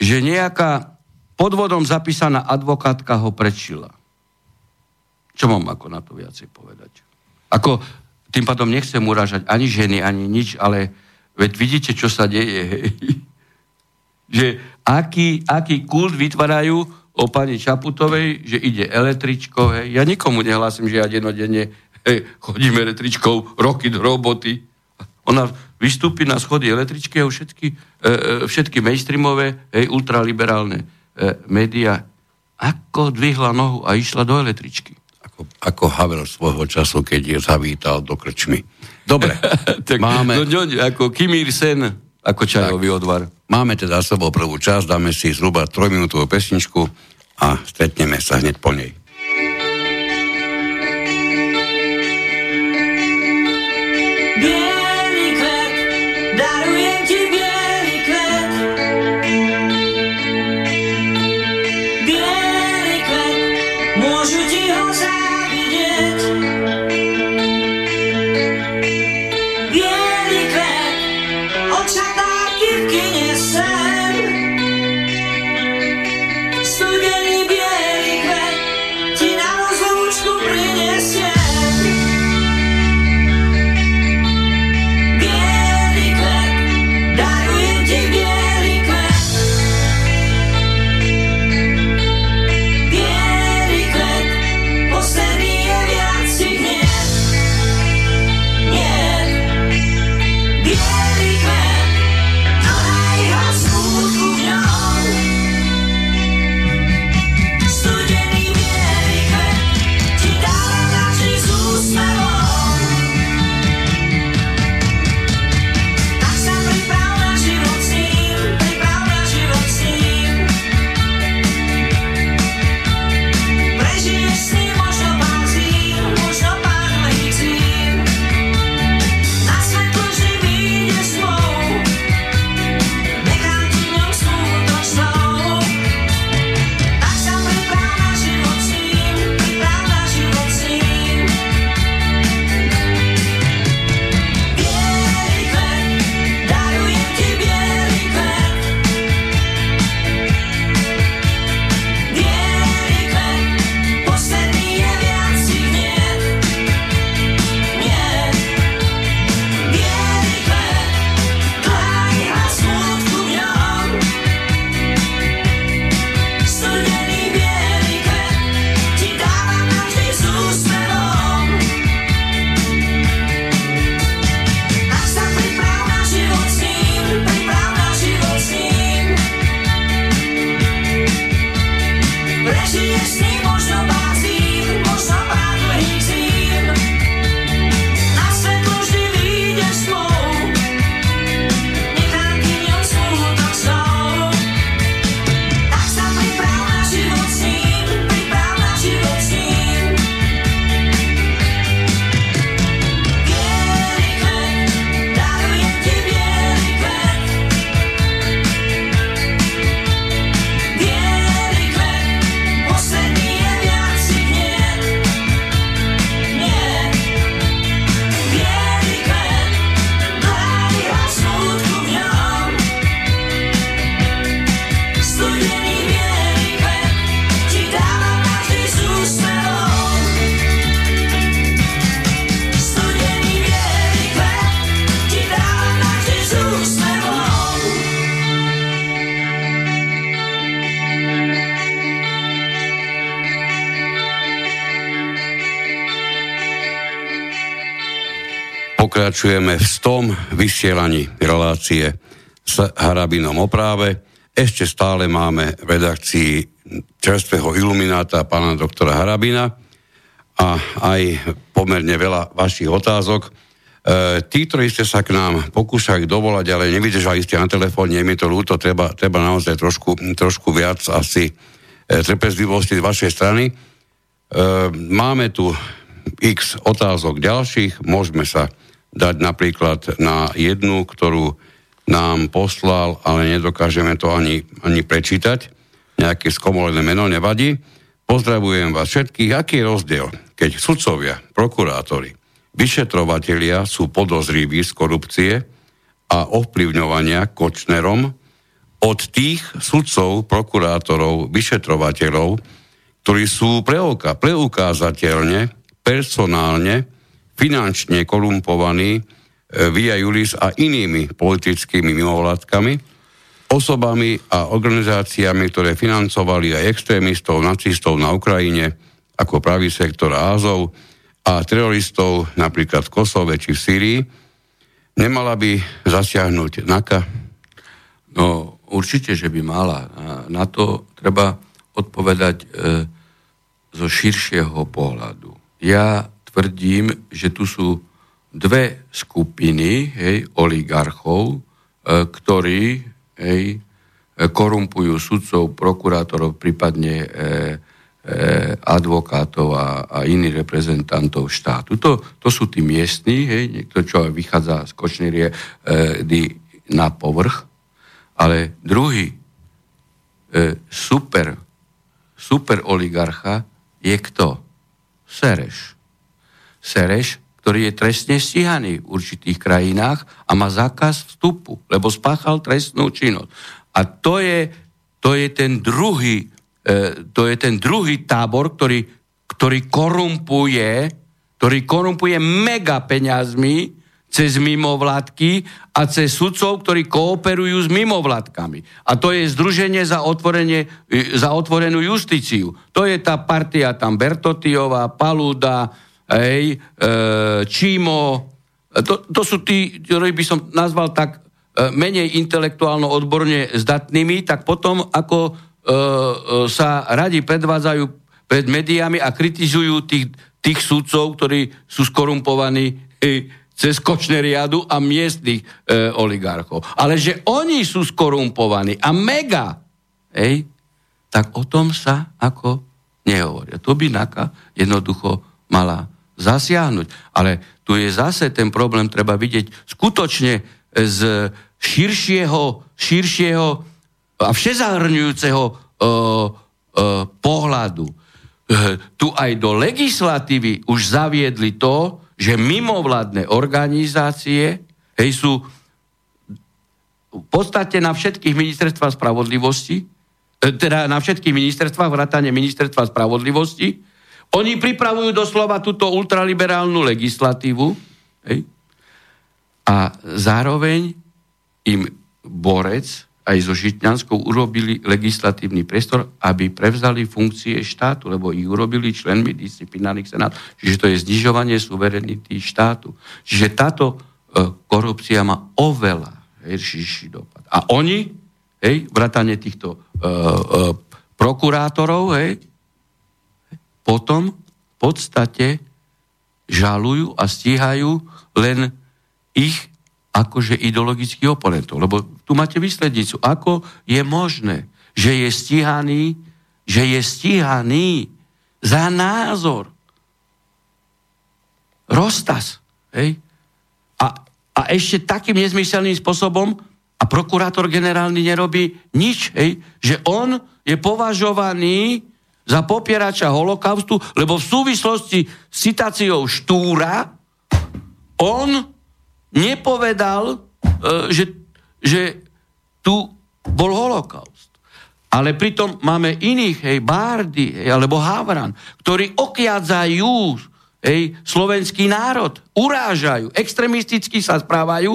že nejaká podvodom zapísaná advokátka ho prečila. Čo mám ako na to viacej povedať? Ako tým pádom nechcem uražať ani ženy, ani nič, ale veď vidíte, čo sa deje. Že aký, aký kult vytvárajú o pani Čaputovej, že ide električkou. Hej. Ja nikomu nehlásim, že ja denodenne hej, chodím električkou roky do roboty. Ona vystúpi na schody električky a všetky, e, e, všetky mainstreamové, hej, ultraliberálne e, médiá. Ako dvihla nohu a išla do električky ako, Havel svojho času, keď je zavítal do krčmy. Dobre, tak, máme... No, no, ako Kim Il-sen, ako čajový tak, odvar. Máme teda sebou prvú časť, dáme si zhruba trojminútovú pesničku a stretneme sa hneď po nej. Pokračujeme v stom vysielaní relácie s Harabinom o práve. Ešte stále máme v redakcii čerstvého ilumináta pána doktora Harabina a aj pomerne veľa vašich otázok. E, tí, ktorí ste sa k nám pokúšali dovolať, ale nevydržali ste na telefóne, je mi to ľúto, treba, treba naozaj trošku, trošku viac asi e, trpezlivosti z vašej strany. E, máme tu x otázok ďalších, môžeme sa dať napríklad na jednu, ktorú nám poslal, ale nedokážeme to ani, ani prečítať. Nejaké skomolené meno nevadí. Pozdravujem vás všetkých. Aký je rozdiel, keď sudcovia, prokurátori, vyšetrovatelia sú podozriví z korupcie a ovplyvňovania Kočnerom od tých sudcov, prokurátorov, vyšetrovateľov, ktorí sú preuka, preukázateľne, personálne, finančne korumpovaní E, Via Julis a inými politickými mimovládkami, osobami a organizáciami, ktoré financovali aj extrémistov, nacistov na Ukrajine, ako pravý sektor Ázov a teroristov napríklad v Kosove či v Syrii, nemala by zasiahnuť NAKA? No, určite, že by mala. Na to treba odpovedať e, zo širšieho pohľadu. Ja tvrdím, že tu sú dve skupiny hej, oligarchov, e, ktorí hej, korumpujú sudcov, prokurátorov, prípadne e, e, advokátov a, a iných reprezentantov štátu. To, to sú tí miestni, hej, niekto, čo vychádza z kočnírie e, na povrch, ale druhý e, super, super oligarcha je kto? Sereš. Sereš ktorý je trestne stíhaný v určitých krajinách a má zákaz vstupu, lebo spáchal trestnú činnosť. A to je, to je ten druhý, e, to je ten druhý tábor, ktorý, ktorý korumpuje, ktorý korumpuje mega peňazmi cez mimovládky a cez sudcov, ktorí kooperujú s mimovládkami. A to je Združenie za, otvorenie, e, za otvorenú justíciu. To je tá partia tam Bertotiová, Paluda, hej, e, Čímo, to, to sú tí, ktorí by som nazval tak e, menej intelektuálno odborne zdatnými, tak potom ako e, e, sa radi predvádzajú pred médiami a kritizujú tých, tých súdcov, ktorí sú skorumpovaní e, cez kočné riadu a miestnych e, oligarchov. Ale že oni sú skorumpovaní a mega, hej, tak o tom sa ako nehovoria. To by NAKA jednoducho mala zasiahnuť. Ale tu je zase ten problém, treba vidieť skutočne z širšieho, širšieho a všezahrňujúceho uh, uh, pohľadu. Uh, tu aj do legislatívy už zaviedli to, že mimovládne organizácie hej, sú v podstate na všetkých ministerstvách spravodlivosti, teda na všetkých ministerstvách, vrátane ministerstva spravodlivosti, oni pripravujú doslova túto ultraliberálnu legislatívu hej? a zároveň im Borec aj so Žitňanskou urobili legislatívny priestor, aby prevzali funkcie štátu, lebo ich urobili členmi disciplinárnych senát. Čiže to je znižovanie suverenity štátu. Čiže táto e, korupcia má oveľa širší dopad. A oni, hej, vrátane týchto e, e, prokurátorov, hej, potom v podstate žalujú a stíhajú len ich akože ideologických oponentov. Lebo tu máte výslednicu. Ako je možné, že je stíhaný, že je stíhaný za názor. Roztas. Hej? A, a ešte takým nezmyselným spôsobom a prokurátor generálny nerobí nič, hej? že on je považovaný za popierača holokaustu, lebo v súvislosti s citáciou Štúra on nepovedal, e, že, že tu bol holokaust. Ale pritom máme iných, hej, Bárdy, hej, alebo Havran, ktorí okiadzajú hej, slovenský národ, urážajú, extremisticky sa správajú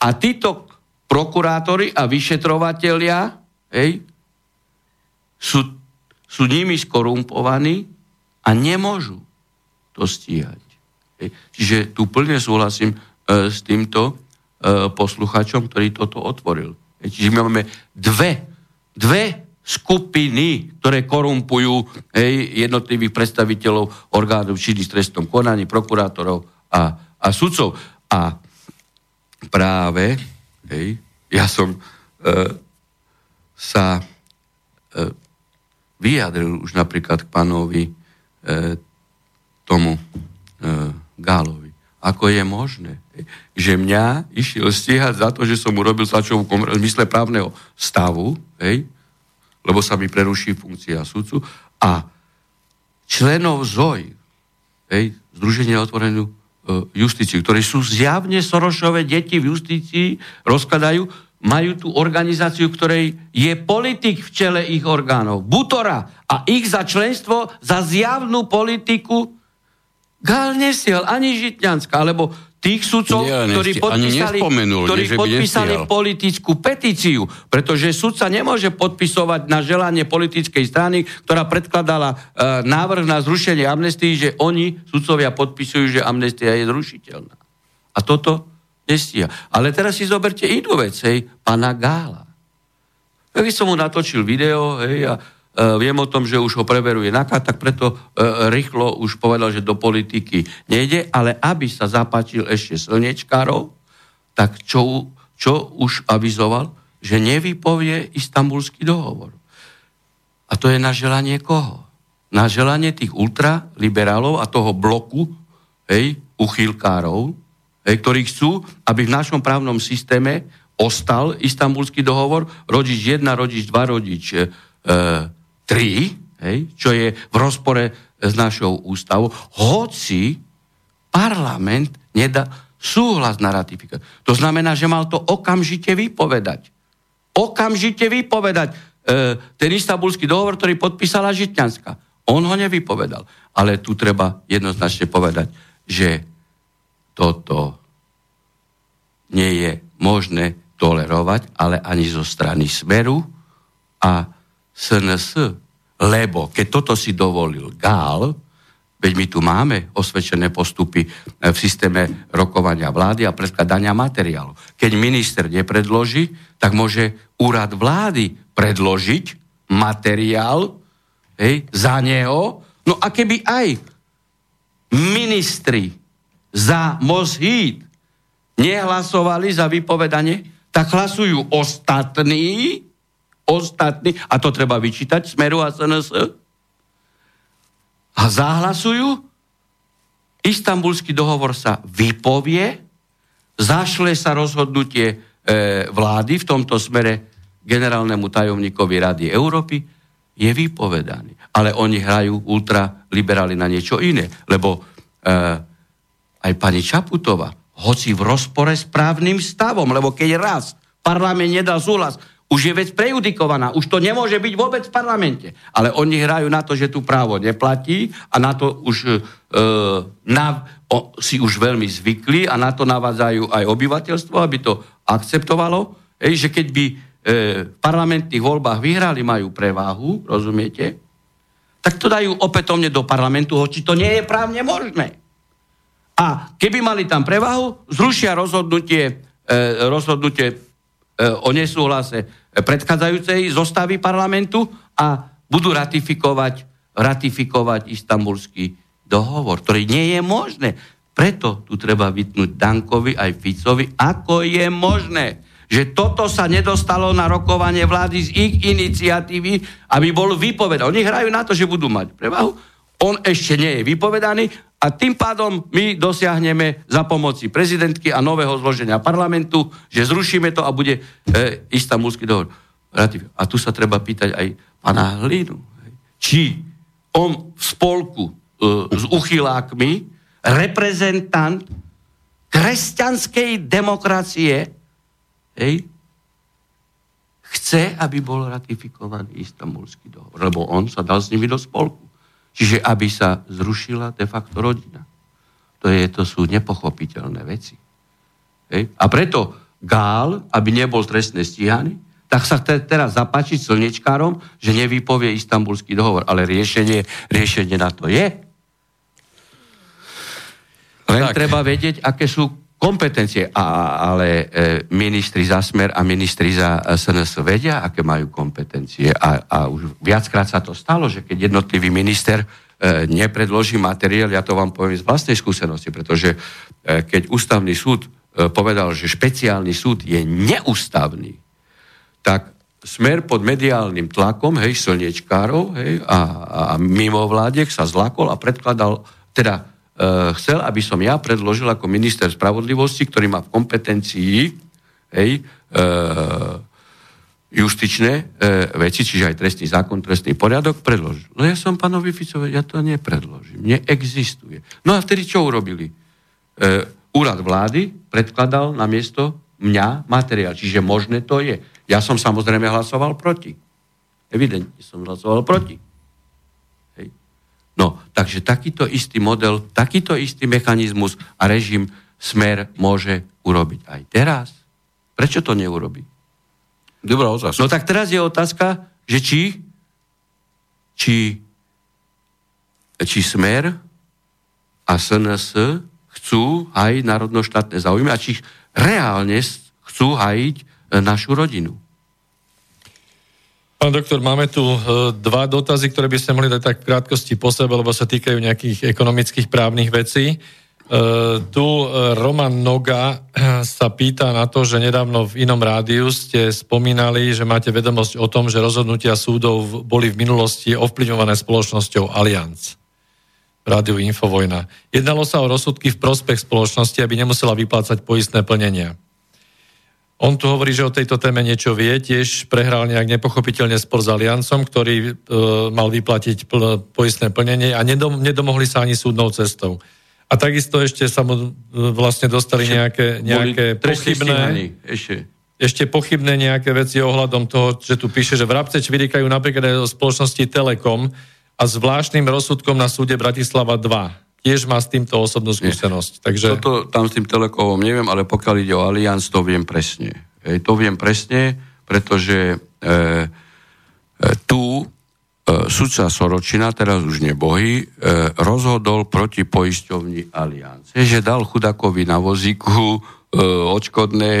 a títo prokurátori a vyšetrovatelia hej, sú sú nimi skorumpovaní a nemôžu to stíhať. Čiže tu plne súhlasím e, s týmto e, posluchačom, ktorý toto otvoril. Čiže my máme dve, dve skupiny, ktoré korumpujú hej, jednotlivých predstaviteľov orgánov činných trestnom konaní, prokurátorov a, a sudcov. A práve hej, ja som e, sa e, vyjadril už napríklad k pánovi e, tomu e, Gálovi. Ako je možné, že mňa išiel stíhať za to, že som urobil tlačovú komoru v zmysle právneho stavu, hej, lebo sa mi preruší funkcia sudcu a členov ZOJ, hej, Združenia otvorenú e, justíciu, ktorí sú zjavne Sorošové deti v justícii, rozkladajú, majú tú organizáciu, ktorej je politik v čele ich orgánov, Butora a ich za členstvo, za zjavnú politiku Gál nesiel ani Žitňanská, alebo tých sudcov, Nie, ktorí podpísali, ktorí nie, podpísali politickú petíciu, pretože sudca nemôže podpisovať na želanie politickej strany, ktorá predkladala e, návrh na zrušenie amnestii, že oni, sudcovia, podpisujú, že amnestia je zrušiteľná. A toto nestia. Ale teraz si zoberte inú vec, hej, pana Gála. Ja som mu natočil video, hej, a E, viem o tom, že už ho preveruje NAKA, tak preto e, rýchlo už povedal, že do politiky nejde, ale aby sa zapáčil ešte slnečkárov, tak čo, čo už avizoval? Že nevypovie istambulský dohovor. A to je na želanie koho? Na želanie tých ultraliberálov a toho bloku, hej, uchylkárov, hej, ktorí chcú, aby v našom právnom systéme ostal istambulský dohovor, rodič 1, rodič 2, rodič e, 3, hej, čo je v rozpore s našou ústavou, hoci parlament nedá súhlas na ratifikáciu. To znamená, že mal to okamžite vypovedať. Okamžite vypovedať e, ten istambulský dohovor, ktorý podpísala Žitňanská. On ho nevypovedal. Ale tu treba jednoznačne povedať, že toto nie je možné tolerovať, ale ani zo strany Smeru a SNS. Lebo keď toto si dovolil Gál, veď my tu máme osvedčené postupy v systéme rokovania vlády a predkladania materiálu. Keď minister nepredloží, tak môže úrad vlády predložiť materiál hej, za neho. No a keby aj ministri za Moshid nehlasovali za vypovedanie, tak hlasujú ostatní ostatní, a to treba vyčítať Smeru a SNS, a zahlasujú, istambulský dohovor sa vypovie, zašle sa rozhodnutie e, vlády v tomto smere generálnemu tajomníkovi Rady Európy, je vypovedaný. Ale oni hrajú ultraliberáli na niečo iné, lebo e, aj pani Čaputová, hoci v rozpore s právnym stavom, lebo keď raz parlament nedal súhlas, už je vec prejudikovaná, už to nemôže byť vôbec v parlamente. Ale oni hrajú na to, že tu právo neplatí a na to už e, na, o, si už veľmi zvykli a na to navádzajú aj obyvateľstvo, aby to akceptovalo, Ej, že keď by e, v parlamentných voľbách vyhrali, majú preváhu, rozumiete, tak to dajú opätovne do parlamentu, hoči to nie je právne možné. A keby mali tam prevahu, zrušia rozhodnutie, e, rozhodnutie e, o nesúhlase predchádzajúcej zostavy parlamentu a budú ratifikovať, ratifikovať istambulský dohovor, ktorý nie je možné. Preto tu treba vytnúť Dankovi aj Ficovi, ako je možné, že toto sa nedostalo na rokovanie vlády z ich iniciatívy, aby bol vypovedaný. Oni hrajú na to, že budú mať prevahu. On ešte nie je vypovedaný a tým pádom my dosiahneme za pomoci prezidentky a nového zloženia parlamentu, že zrušíme to a bude e, istambulský dohovor. A tu sa treba pýtať aj pana Hlinu, či on v spolku e, s uchylákmi, reprezentant kresťanskej demokracie, hej, chce, aby bol ratifikovaný istambulský dohovor, lebo on sa dal s nimi do spolku. Čiže aby sa zrušila de facto rodina. To, je, to sú nepochopiteľné veci. Hej? A preto Gál, aby nebol trestne stíhaný, tak sa te, teraz zapáči slnečkárom, že nevypovie istambulský dohovor. Ale riešenie, riešenie na to je. Len tak. treba vedieť, aké sú kompetencie, ale e, ministri za Smer a ministri za SNS vedia, aké majú kompetencie. A, a už viackrát sa to stalo, že keď jednotlivý minister e, nepredloží materiál, ja to vám poviem z vlastnej skúsenosti, pretože e, keď ústavný súd e, povedal, že špeciálny súd je neústavný, tak smer pod mediálnym tlakom, hej, slniečkárov, hej, a, a mimo vládek sa zlakol a predkladal, teda e, chcel, aby som ja predložil ako minister spravodlivosti, ktorý má v kompetencii, hej, e, justičné e, veci, čiže aj trestný zákon, trestný poriadok, predložil. No ja som pánovi Ficovi, ja to nepredložím, neexistuje. No a vtedy čo urobili? E, úrad vlády predkladal na miesto mňa materiál, čiže možné to je. Ja som samozrejme hlasoval proti. Evidentne som hlasoval proti. No, takže takýto istý model, takýto istý mechanizmus a režim smer môže urobiť aj teraz. Prečo to neurobi? Dobrá otázka. No tak teraz je otázka, že či či, či smer a SNS chcú hajiť národno-štátne záujmy a či reálne chcú hajiť našu rodinu. Pán doktor, máme tu e, dva dotazy, ktoré by ste mohli dať tak v krátkosti po sebe, lebo sa týkajú nejakých ekonomických právnych vecí. E, tu e, Roman Noga sa pýta na to, že nedávno v inom rádiu ste spomínali, že máte vedomosť o tom, že rozhodnutia súdov boli v minulosti ovplyvňované spoločnosťou Allianz. Rádiu Infovojna. Jednalo sa o rozsudky v prospech spoločnosti, aby nemusela vyplácať poistné plnenia. On tu hovorí, že o tejto téme niečo vie, tiež prehral nejak nepochopiteľne spor s Aliancom, ktorý e, mal vyplatiť pl- poistné plnenie a nedom- nedomohli sa ani súdnou cestou. A takisto ešte sa mu e, vlastne dostali ešte nejaké, nejaké pochybné... Ešte. ešte pochybné nejaké veci ohľadom toho, že tu píše, že vrabce čvirikajú napríklad aj o spoločnosti Telekom a zvláštnym rozsudkom na súde Bratislava 2 tiež má s týmto osobnú skúsenosť. Takže... Toto tam s tým Telekovom neviem, ale pokiaľ ide o Allianz, to viem presne. Ej, to viem presne, pretože e, e, tu e, sudca Soročina, teraz už nebohy, e, rozhodol proti poisťovni Allianz. Je, že dal chudakovi na vozíku e, odškodné,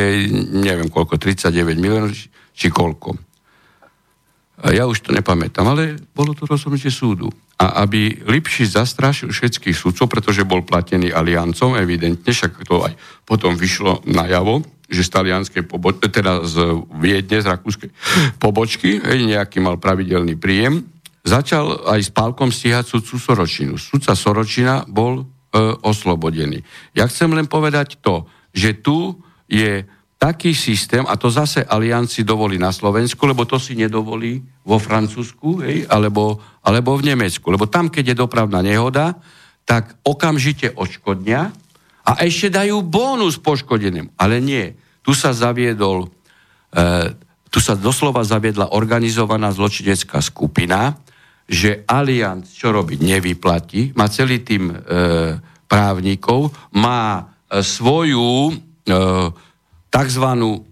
neviem koľko, 39 miliónov, či koľko. Ja už to nepamätám, ale bolo to rozhodnutie súdu. A aby Lipši zastrašil všetkých súdcov, pretože bol platený aliancom, evidentne, však to aj potom vyšlo najavo, že z talianskej pobočky, teda z Viedne, z rakúskej pobočky, nejaký mal pravidelný príjem, začal aj s pálkom stíhať sudcu Soročinu. Sudca Soročina bol e, oslobodený. Ja chcem len povedať to, že tu je taký systém, a to zase alianci dovolí na Slovensku, lebo to si nedovolí vo Francúzsku, hej, alebo, alebo v Nemecku. Lebo tam, keď je dopravná nehoda, tak okamžite odškodnia a ešte dajú bónus poškodeným. Ale nie. Tu sa zaviedol, e, tu sa doslova zaviedla organizovaná zločinecká skupina, že Alianc čo robiť nevyplatí, má celý tým e, právnikov, má e, svoju e, tzv.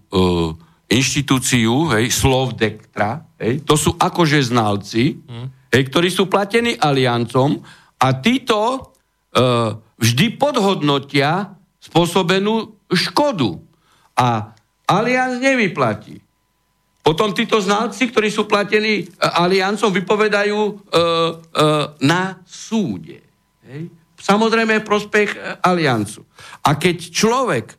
Uh, inštitúciu, hej, Slovdektra, hej, to sú akože znalci, hmm. hej, ktorí sú platení aliancom a títo uh, vždy podhodnotia spôsobenú škodu. A alianc nevyplatí. Potom títo znalci, ktorí sú platení uh, aliancom, vypovedajú uh, uh, na súde. Hej. Samozrejme prospech uh, aliancu. A keď človek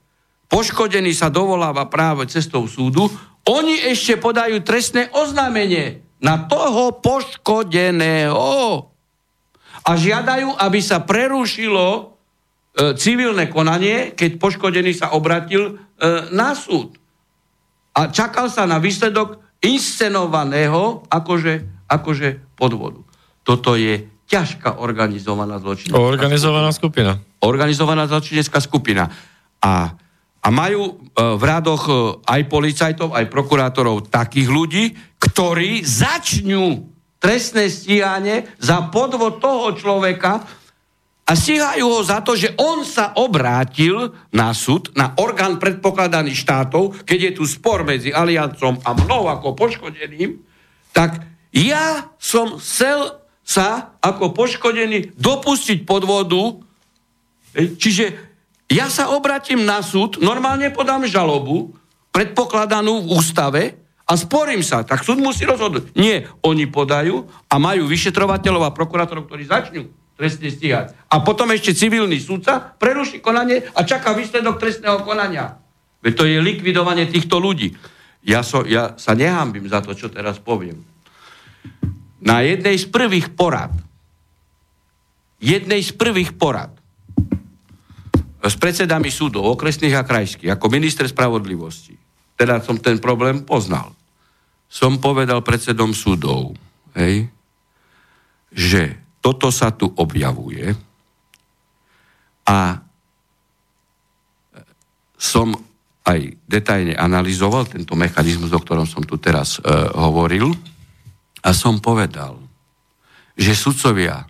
poškodený sa dovoláva práve cestou súdu, oni ešte podajú trestné oznámenie na toho poškodeného a žiadajú, aby sa prerušilo e, civilné konanie, keď poškodený sa obratil e, na súd. A čakal sa na výsledok inscenovaného akože, akože podvodu. Toto je ťažká organizovaná zločinecká Organizovaná skupina. skupina. Organizovaná zločinecká skupina. A a majú e, v radoch e, aj policajtov, aj prokurátorov takých ľudí, ktorí začnú trestné stíhanie za podvod toho človeka a stíhajú ho za to, že on sa obrátil na súd, na orgán predpokladaný štátov, keď je tu spor medzi aliancom a mnou ako poškodeným, tak ja som chcel sa ako poškodený dopustiť podvodu, čiže Ja sa obratím na súd, normálne podám žalobu, predpokladanú v ústave, a sporím sa, tak súd musí rozhodnúť. Nie, oni podajú a majú vyšetrovateľov a prokurátorov, ktorí začnú trestne stíhať. A potom ešte civilný súdca preruší konanie a čaká výsledok trestného konania. Veď to je likvidovanie týchto ľudí. Ja, so, ja sa nehambím za to, čo teraz poviem. Na jednej z prvých porad, jednej z prvých porad s predsedami súdov, okresných a krajských, ako minister spravodlivosti, teda som ten problém poznal. Som povedal predsedom súdov, hej, že toto sa tu objavuje a som aj detajne analyzoval tento mechanizmus, o ktorom som tu teraz e, hovoril a som povedal, že sudcovia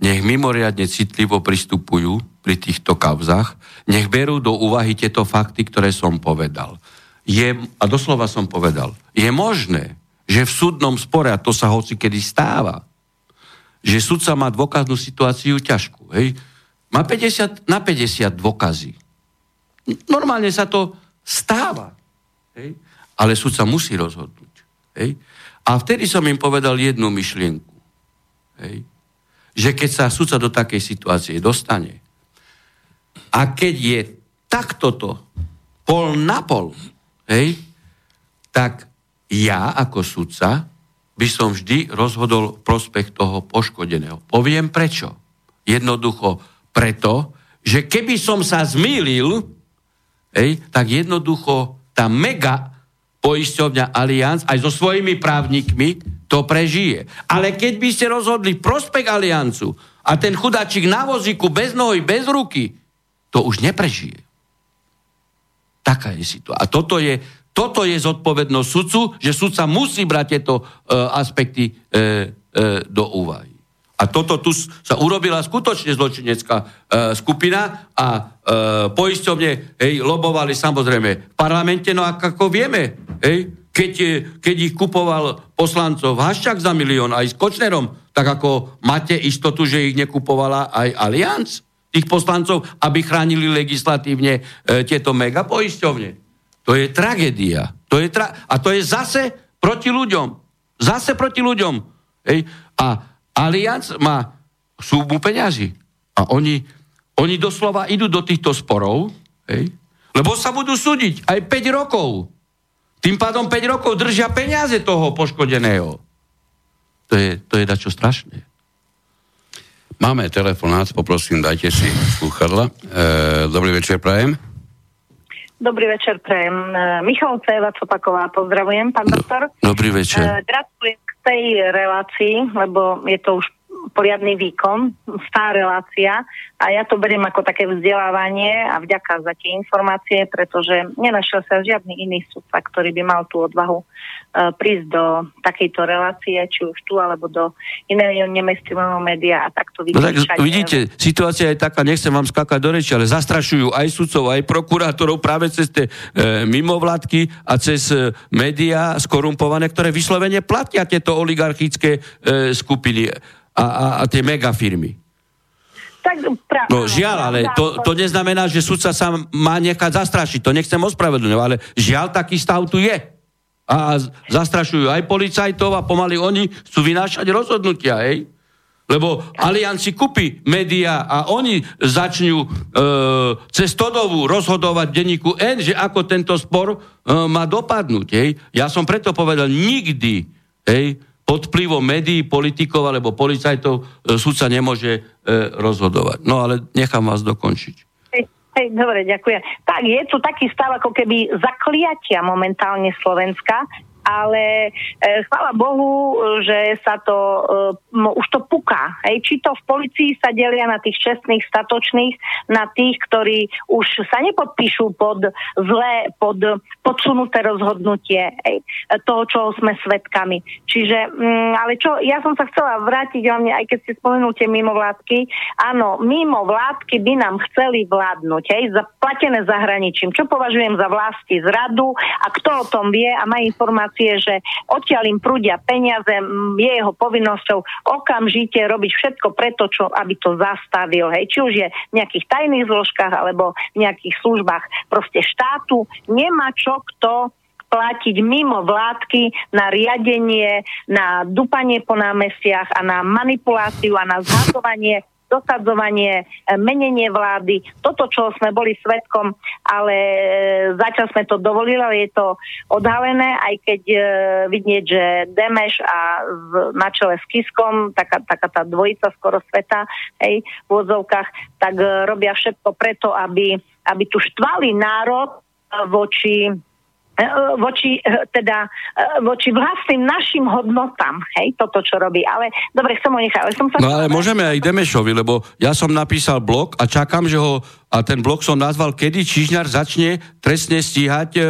nech mimoriadne citlivo pristupujú pri týchto kauzach, nech berú do úvahy tieto fakty, ktoré som povedal je, a doslova som povedal, je možné, že v súdnom spore, a to sa hoci kedy stáva, že sudca má dôkaznú situáciu ťažkú. Hej? Má 50 na 50 dôkazy. Normálne sa to stáva. Hej? Ale sudca musí rozhodnúť. Hej? A vtedy som im povedal jednu myšlienku. Hej? Že keď sa sudca do takej situácie dostane a keď je takto to pol na pol, hej, tak ja ako sudca by som vždy rozhodol prospech toho poškodeného. Poviem prečo. Jednoducho preto, že keby som sa zmýlil, hej, tak jednoducho tá mega poisťovňa Allianz aj so svojimi právnikmi to prežije. Ale keď by ste rozhodli prospech Aliancu a ten chudáčik na vozíku bez nohy, bez ruky, to už neprežije. Taká je situácia. A toto je, toto je zodpovednosť sudcu, že sudca musí brať tieto uh, aspekty uh, uh, do úvahy. A toto tu sa urobila skutočne zločinecká uh, skupina a uh, poisťovne hej, lobovali samozrejme v parlamente, no a ako vieme, hej, keď, keď ich kupoval poslancov Haščák za milión aj s Kočnerom, tak ako máte istotu, že ich nekupovala aj Allianz? Tých poslancov, aby chránili legislatívne e, tieto megapoisťovne. To je tragédia. To je tra- a to je zase proti ľuďom. Zase proti ľuďom. Hej? A Alianc má súbu peňazí. A oni, oni doslova idú do týchto sporov, hej? lebo sa budú súdiť aj 5 rokov. Tým pádom 5 rokov držia peniaze toho poškodeného. To je, to je dačo strašné. Máme telefonát, poprosím, dajte si slúchadla. E, dobrý večer, Prajem. Dobrý večer, Prajem. E, Michal Ceva Copaková, pozdravujem, pán doktor. Dobrý večer. E, gratulujem k tej relácii, lebo je to už poriadny výkon, tá relácia a ja to beriem ako také vzdelávanie a vďaka za tie informácie, pretože nenašiel sa žiadny iný sudca, ktorý by mal tú odvahu uh, prísť do takejto relácie, či už tu, alebo do iného nemestrového média a takto no tak vidíte, situácia je taká, nechcem vám skakať do reči, ale zastrašujú aj sudcov, aj prokurátorov práve cez tie e, mimovládky a cez e, médiá skorumpované, ktoré vyslovene platia tieto oligarchické e, skupiny a, a, a tie megafirmy. Tak, pra, no žiaľ, ale to, to neznamená, že sudca sa má nechať zastrašiť. To nechcem ospravedlňovať, ale žiaľ, taký stav tu je. A zastrašujú aj policajtov a pomaly oni chcú vynášať rozhodnutia, hej? Lebo Alianci kúpi média a oni začnú e, cez Todovu rozhodovať denníku N, že ako tento spor e, má dopadnúť. Hej? Ja som preto povedal, nikdy hej, pod vplyvom médií, politikov alebo policajtov e, súdca nemôže e, rozhodovať. No ale nechám vás dokončiť. Hej, dobre, ďakujem. Tak, je tu taký stav ako keby zakliatia momentálne Slovenska, ale e, chvála Bohu, že sa to, e, už to puká. Hej. Či to v policii sa delia na tých čestných, statočných, na tých, ktorí už sa nepodpíšu pod zlé, pod podsunuté rozhodnutie hej, toho, čo sme svedkami. Čiže, mm, ale čo, ja som sa chcela vrátiť hlavne, aj keď ste spomenul tie mimovládky, áno, mimovládky by nám chceli vládnuť, hej, zaplatené zahraničím. Čo považujem za vlasti zradu a kto o tom vie a má informácie inštitúcie, že odtiaľ im prúdia peniaze, je jeho povinnosťou okamžite robiť všetko preto, čo, aby to zastavil. Hej. Či už je v nejakých tajných zložkách alebo v nejakých službách proste štátu. Nemá čo kto platiť mimo vládky na riadenie, na dupanie po námestiach a na manipuláciu a na zhazovanie dosadzovanie, e, menenie vlády, toto, čo sme boli svetkom, ale e, zatiaľ sme to dovolili, ale je to odhalené, aj keď e, vidieť, že Demeš a na čele s Kiskom, taká, taká tá dvojica skoro sveta, hej, v úvodzovkách, tak robia všetko preto, aby, aby tu štvali národ voči voči, e, teda, e, voči vlastným našim hodnotám, hej, toto, čo robí. Ale dobre, chcem ho nechať. Ale som sa no ale môžeme aj Demešovi, lebo ja som napísal blog a čakám, že ho a ten blok som nazval, kedy Čižňar začne trestne stíhať e, e,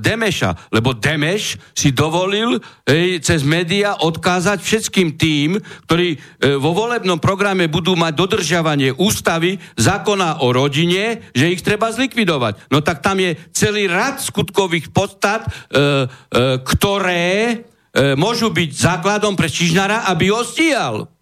Demeša. Lebo Demeš si dovolil e, cez média odkázať všetkým tým, ktorí e, vo volebnom programe budú mať dodržiavanie ústavy, zákona o rodine, že ich treba zlikvidovať. No tak tam je celý rad skutkových podstat, e, e, ktoré e, môžu byť základom pre Čižnára, aby ho stíhal.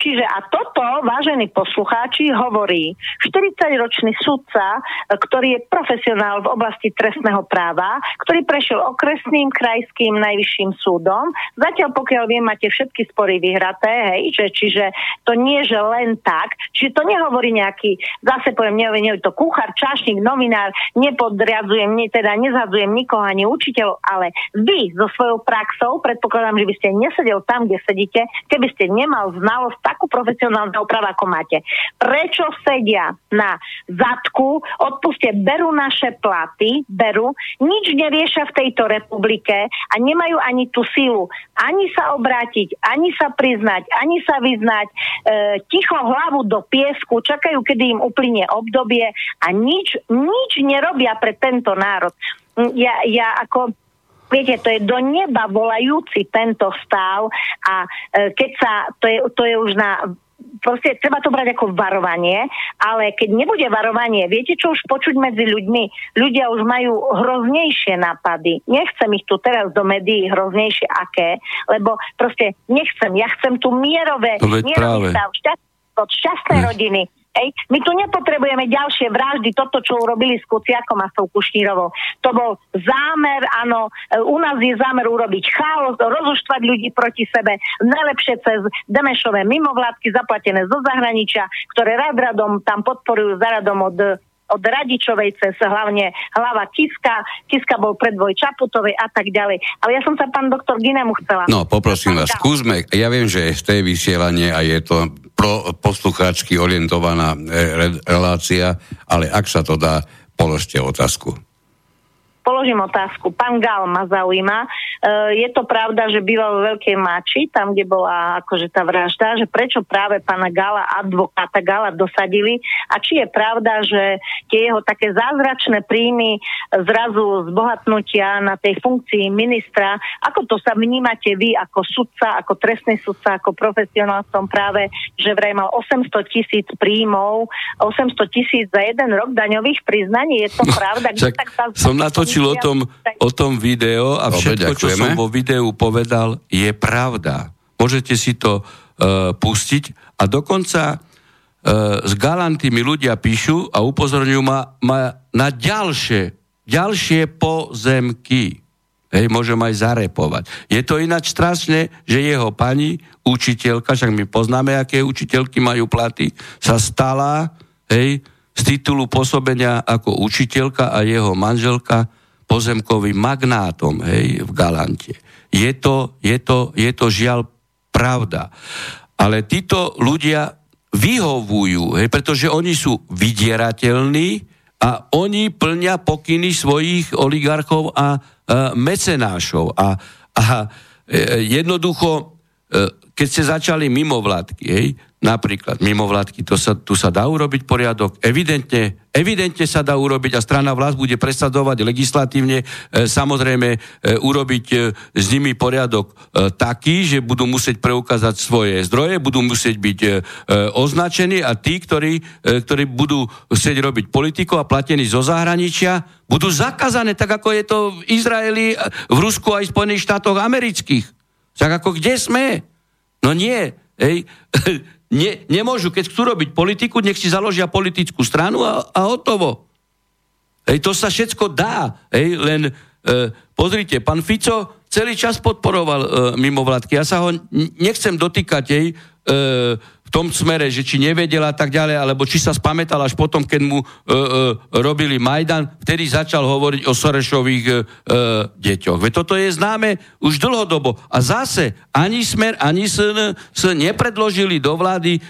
Čiže a toto, vážení poslucháči, hovorí 40-ročný sudca, ktorý je profesionál v oblasti trestného práva, ktorý prešiel okresným, krajským, najvyšším súdom. Zatiaľ, pokiaľ viem, máte všetky spory vyhraté, hej, že, čiže to nie, že len tak, čiže to nehovorí nejaký, zase poviem, neviem, neviem to kuchár, čašník, novinár, nepodriadzujem, ne, teda nezhadzujem nikoho ani učiteľov, ale vy so svojou praxou, predpokladám, že by ste nesedel tam, kde sedíte, keby ste nemal znalosť takú profesionálnu opravu, ako máte. Prečo sedia na zadku, odpuste, berú naše platy, berú, nič neriešia v tejto republike a nemajú ani tú sílu ani sa obrátiť, ani sa priznať, ani sa vyznať, e, ticho hlavu do piesku, čakajú, kedy im uplynie obdobie a nič, nič nerobia pre tento národ. Ja, ja ako Viete, to je do neba volajúci tento stav a e, keď sa, to je, to je už na proste treba to brať ako varovanie, ale keď nebude varovanie, viete čo už počuť medzi ľuďmi? Ľudia už majú hroznejšie nápady. Nechcem ich tu teraz do médií hroznejšie aké, lebo proste nechcem. Ja chcem tu mierové, mierový stav, šťastné, šťastné rodiny, Ej, my tu nepotrebujeme ďalšie vraždy, toto, čo urobili s Kuciakom a s tou Kušnírovou. To bol zámer, áno, u nás je zámer urobiť chaos, rozoštvať ľudí proti sebe, najlepšie cez Demešové mimovládky zaplatené zo zahraničia, ktoré rad radom tam podporujú za radom od od Radičovej cez hlavne hlava Kiska, Kiska bol predvoj Čaputovej a tak ďalej. Ale ja som sa pán doktor Ginemu chcela. No, poprosím vás, skúsme, ja viem, že tej vysielanie a je to pro poslucháčky orientovaná e, relácia, ale ak sa to dá, položte otázku položím otázku. Pán Gal ma zaujíma. E, je to pravda, že býval v Veľkej Mači, tam, kde bola akože tá vražda, že prečo práve pána Gala, advokáta Gala dosadili a či je pravda, že tie jeho také zázračné príjmy zrazu z bohatnutia na tej funkcii ministra, ako to sa vnímate vy ako sudca, ako trestný sudca, ako profesionál v tom práve, že vraj mal 800 tisíc príjmov, 800 tisíc za jeden rok daňových priznaní, je to no, pravda? Čak, tak sa som natočil natočil o tom, o tom video a všetko, čo som vo videu povedal, je pravda. Môžete si to uh, pustiť a dokonca uh, s galantými ľudia píšu a upozorňujú ma, ma na ďalšie, ďalšie pozemky. Hej, môžem aj zarepovať. Je to ináč strašne, že jeho pani, učiteľka, však my poznáme, aké učiteľky majú platy, sa stala, hej, z titulu pôsobenia ako učiteľka a jeho manželka pozemkovým magnátom hej, v Galante. Je to, je, to, je to žiaľ pravda. Ale títo ľudia vyhovujú, hej, pretože oni sú vydierateľní a oni plnia pokyny svojich oligarchov a, a mecenášov. A, a e, jednoducho keď ste začali mimovládky, hej, napríklad mimovládky, to sa, tu sa dá urobiť poriadok, evidentne, evidentne sa dá urobiť a strana vlast bude presadzovať legislatívne, e, samozrejme e, urobiť e, s nimi poriadok e, taký, že budú musieť preukázať svoje zdroje, budú musieť byť e, označení a tí, ktorí, e, ktorí budú chcieť robiť politiku a platení zo zahraničia, budú zakázané, tak ako je to v Izraeli, v Rusku aj v Spojených štátoch amerických. Tak ako kde sme? No nie, hej. Ne, nemôžu, keď chcú robiť politiku, nech si založia politickú stranu a, a hotovo. Hej, to sa všetko dá, hej, len e, pozrite, pán Fico celý čas podporoval e, mimovládky. Ja sa ho nechcem dotýkať, hej, e, v tom smere, že či nevedel a tak ďalej, alebo či sa spamätal až potom, keď mu e, e, robili Majdan, vtedy začal hovoriť o Sorešových e, e, deťoch. Veď toto je známe už dlhodobo. A zase ani Smer, ani SN, SN nepredložili do vlády e,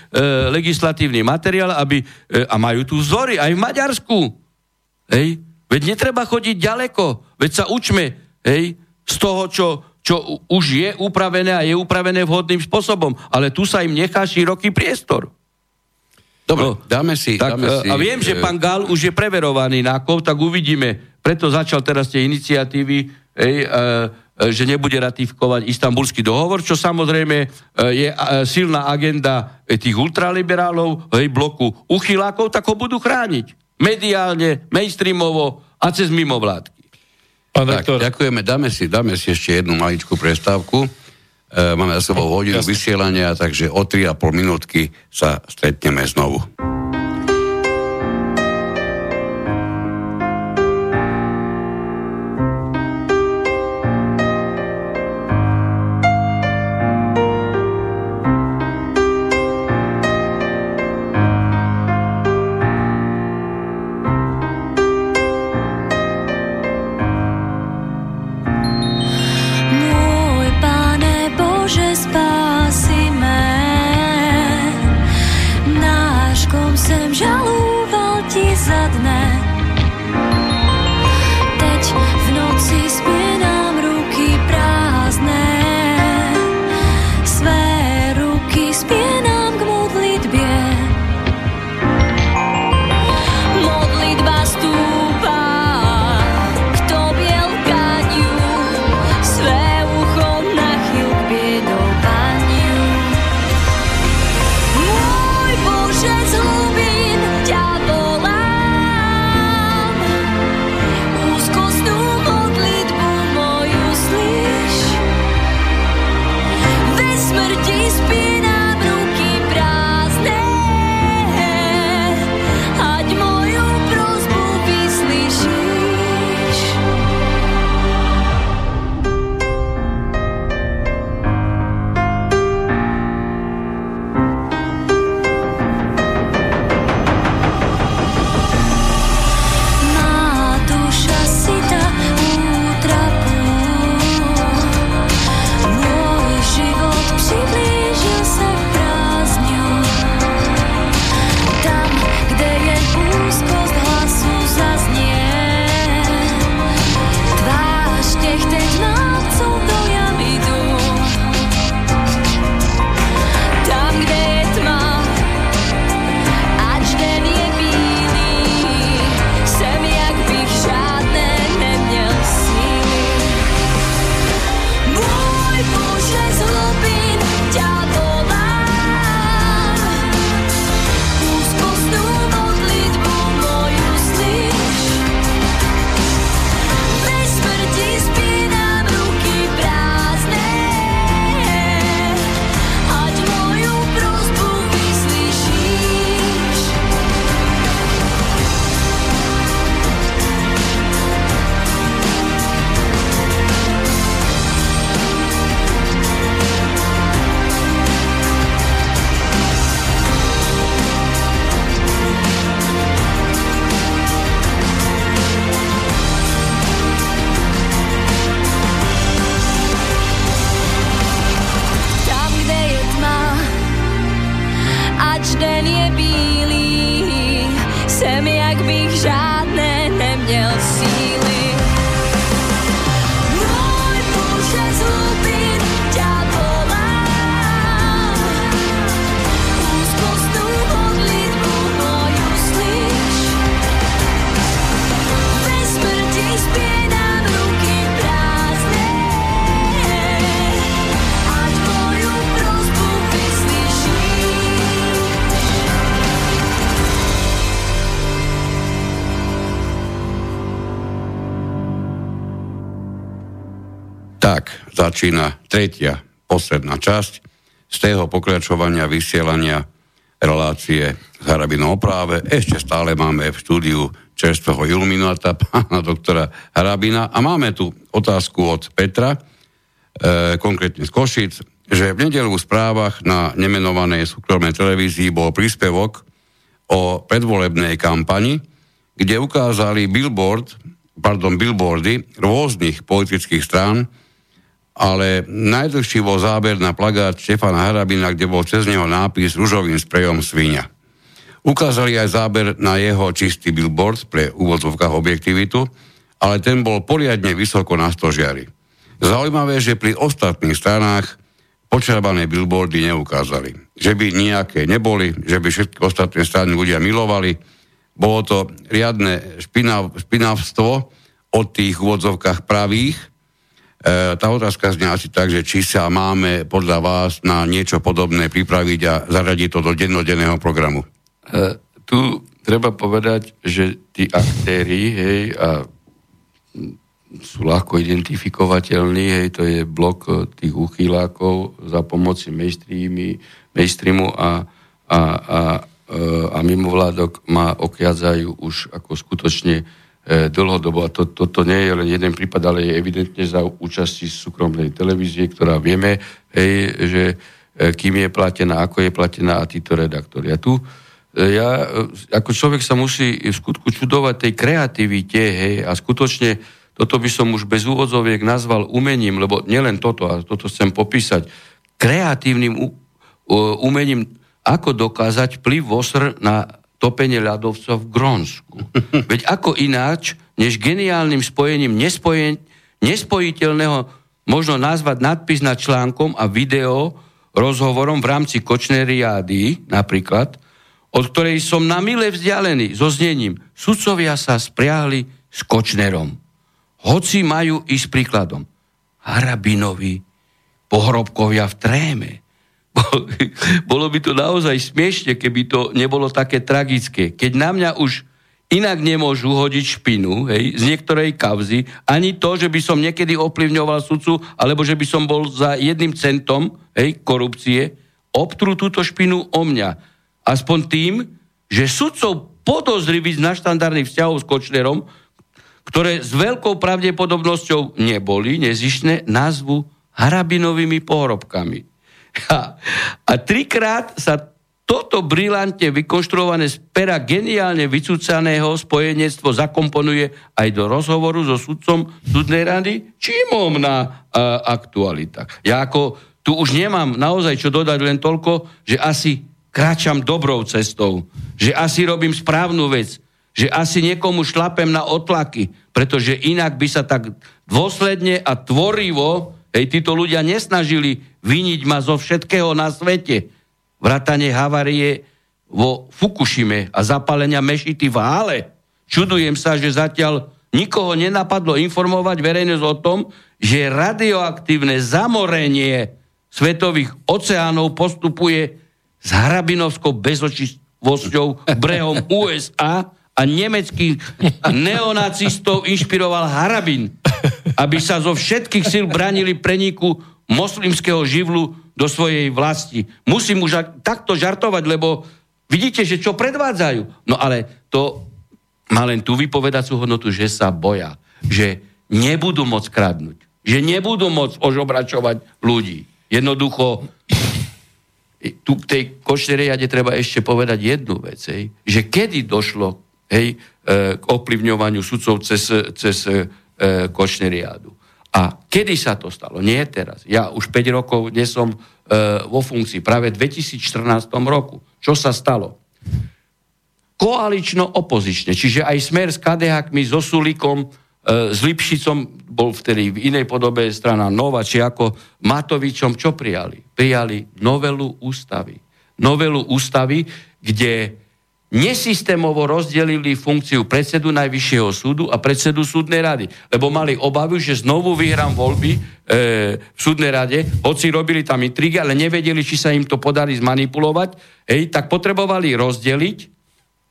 legislatívny materiál, aby, e, a majú tu vzory aj v Maďarsku. Hej? Veď netreba chodiť ďaleko, veď sa učme hej, z toho, čo, čo už je upravené a je upravené vhodným spôsobom. Ale tu sa im nechá široký priestor. Dobre, no, dáme si... Tak, dáme si a viem, že pán Gál už je preverovaný na kov, tak uvidíme. Preto začal teraz tie iniciatívy, ej, e, e, že nebude ratifikovať istambulský dohovor, čo samozrejme e, je e, silná agenda tých ultraliberálov, hej, bloku uchylákov, tak ho budú chrániť. Mediálne, mainstreamovo a cez mimovládky. Pán Tak, doktor, ďakujeme, dáme si, dáme si ešte jednu maličkú prestávku. E, máme za sebou hodinu jasne. vysielania, takže o 3,5 minútky sa stretneme znovu. Začína tretia, posledná časť z tého pokračovania vysielania relácie s Harabinou o práve. Ešte stále máme v štúdiu čerstvého ilumináta, pána doktora Harabina. A máme tu otázku od Petra, e, konkrétne z Košic, že v nedelu v správach na nemenovanej súkromnej televízii bol príspevok o predvolebnej kampani, kde ukázali billboard, pardon, billboardy rôznych politických strán, ale najdlhší bol záber na plagát Štefana Harabina, kde bol cez neho nápis ružovým sprejom svinia. Ukázali aj záber na jeho čistý billboard pre úvodzovkách objektivitu, ale ten bol poriadne vysoko na stožiari. Zaujímavé, že pri ostatných stranách počerbané billboardy neukázali. Že by nejaké neboli, že by všetky ostatné strany ľudia milovali. Bolo to riadne špinav, špinavstvo od tých úvodzovkách pravých, tá otázka znie asi tak, že či sa máme podľa vás na niečo podobné pripraviť a zaradiť to do dennodenného programu. E, tu treba povedať, že tí aktéry, hej, a sú ľahko identifikovateľní, hej, to je blok e, tých uchylákov za pomoci mainstreamu a, a, a, e, a mimovládok ma okiadzajú už ako skutočne E, dlhodobo. A to, toto nie je len jeden prípad, ale je evidentne za účasti súkromnej televízie, ktorá vieme, hej, že e, kým je platená, ako je platená a títo redaktori. A tu e, ja, ako človek sa musí v skutku čudovať tej kreativite, hej, a skutočne toto by som už bez úvodzoviek nazval umením, lebo nielen toto, a toto chcem popísať, kreatívnym umením, ako dokázať vplyv VOSR na topenie ľadovca v Grónsku. Veď ako ináč, než geniálnym spojením nespojen, nespojiteľného možno nazvať nadpis nad článkom a video rozhovorom v rámci kočnej riady, napríklad, od ktorej som na mile vzdialený so znením. Sudcovia sa spriahli s Kočnerom. Hoci majú ísť príkladom. Harabinovi, pohrobkovia v tréme, bolo by to naozaj smiešne, keby to nebolo také tragické. Keď na mňa už inak nemôžu hodiť špinu hej, z niektorej kauzy, ani to, že by som niekedy ovplyvňoval sudcu, alebo že by som bol za jedným centom hej, korupcie, obtrú túto špinu o mňa. Aspoň tým, že sudcov podozrivých na štandardných vzťahov s Kočnerom, ktoré s veľkou pravdepodobnosťou neboli nezišné, nazvu harabinovými pohrobkami. A, a trikrát sa toto brilantne vykonštruované z pera geniálne vycúcaného spojenectvo zakomponuje aj do rozhovoru so sudcom súdnej rady, čímom na a, aktualitách. Ja ako tu už nemám naozaj čo dodať len toľko, že asi kráčam dobrou cestou, že asi robím správnu vec, že asi niekomu šlapem na otlaky, pretože inak by sa tak dôsledne a tvorivo Hej, títo ľudia nesnažili vyniť ma zo všetkého na svete. Vrátanie havarie vo Fukushime a zapálenia mešity v Hále. Čudujem sa, že zatiaľ nikoho nenapadlo informovať verejnosť o tom, že radioaktívne zamorenie svetových oceánov postupuje s hrabinovskou bezočistvosťou brehom USA a nemeckých neonacistov inšpiroval Harabin aby sa zo všetkých síl bránili preniku moslimského živlu do svojej vlasti. Musím už takto žartovať, lebo vidíte, že čo predvádzajú. No ale to má len tú vypovedacú hodnotu, že sa boja, že nebudú môcť kradnúť, že nebudú môcť ožobračovať ľudí. Jednoducho, tu k tej košteriade treba ešte povedať jednu vec, že kedy došlo hej, e, k ovplyvňovaniu sudcov cez, cez e, Kočneriádu. A kedy sa to stalo? Nie teraz. Ja už 5 rokov nie som e, vo funkcii, práve v 2014 roku. Čo sa stalo? Koalično-opozične, čiže aj smer s KDH-kmi, so Sulikom, s Lipšicom, bol vtedy v inej podobe strana Nova, či ako Matovičom, čo prijali? Prijali novelu ústavy. Novelu ústavy, kde nesystémovo rozdelili funkciu predsedu Najvyššieho súdu a predsedu súdnej rady. Lebo mali obavu, že znovu vyhrám voľby e, v súdnej rade, hoci robili tam intrigy, ale nevedeli, či sa im to podarí zmanipulovať, hej, tak potrebovali rozdeliť,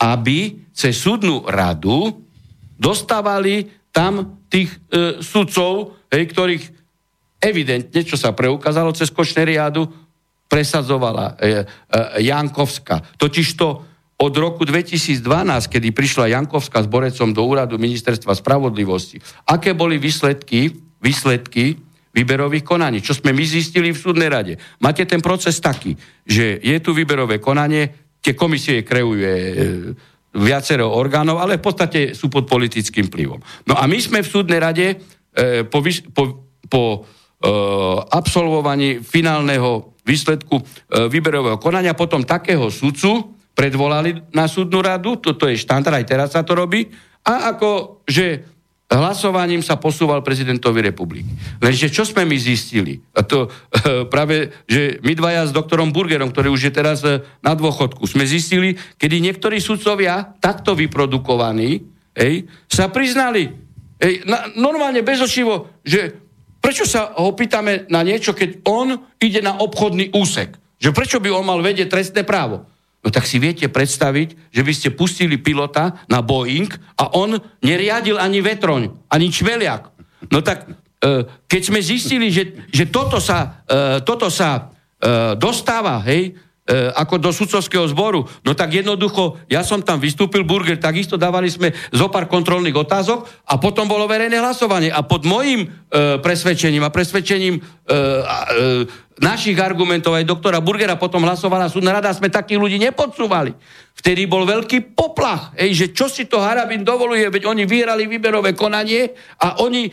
aby cez súdnu radu dostávali tam tých e, sudcov, hej, ktorých evidentne, čo sa preukázalo cez Košneriádu, presadzovala e, e, Jankovska. Totižto od roku 2012, kedy prišla Jankovská s Borecom do úradu ministerstva spravodlivosti, aké boli výsledky, výsledky výberových konaní, čo sme my zistili v súdnej rade. Máte ten proces taký, že je tu výberové konanie, tie komisie kreuje e, viacero orgánov, ale v podstate sú pod politickým vplyvom. No a my sme v súdnej rade e, po, po, po e, absolvovaní finálneho výsledku e, výberového konania potom takého sudcu predvolali na súdnu radu, toto je štandard, aj teraz sa to robí, a ako, že hlasovaním sa posúval prezidentovi republiky. Lenže čo sme my zistili? A to e, práve, že my dvaja s doktorom Burgerom, ktorý už je teraz e, na dôchodku, sme zistili, kedy niektorí sudcovia, takto vyprodukovaní, ej, sa priznali ej, na, normálne bezočivo, že prečo sa ho pýtame na niečo, keď on ide na obchodný úsek? Že prečo by on mal vedieť trestné právo? No tak si viete predstaviť, že by ste pustili pilota na Boeing a on neriadil ani vetroň, ani čveliak. No tak e, keď sme zistili, že, že toto sa, e, toto sa e, dostáva, hej, ako do sudcovského zboru. No tak jednoducho, ja som tam vystúpil, Burger, takisto dávali sme zo pár kontrolných otázok a potom bolo verejné hlasovanie. A pod môjim e, presvedčením a presvedčením e, e, našich argumentov, aj doktora Burgera potom hlasovala súdna rada, sme takých ľudí nepodsúvali. Vtedy bol veľký poplach, ej, že čo si to Harabin dovoluje, veď oni vyhrali výberové konanie a oni e,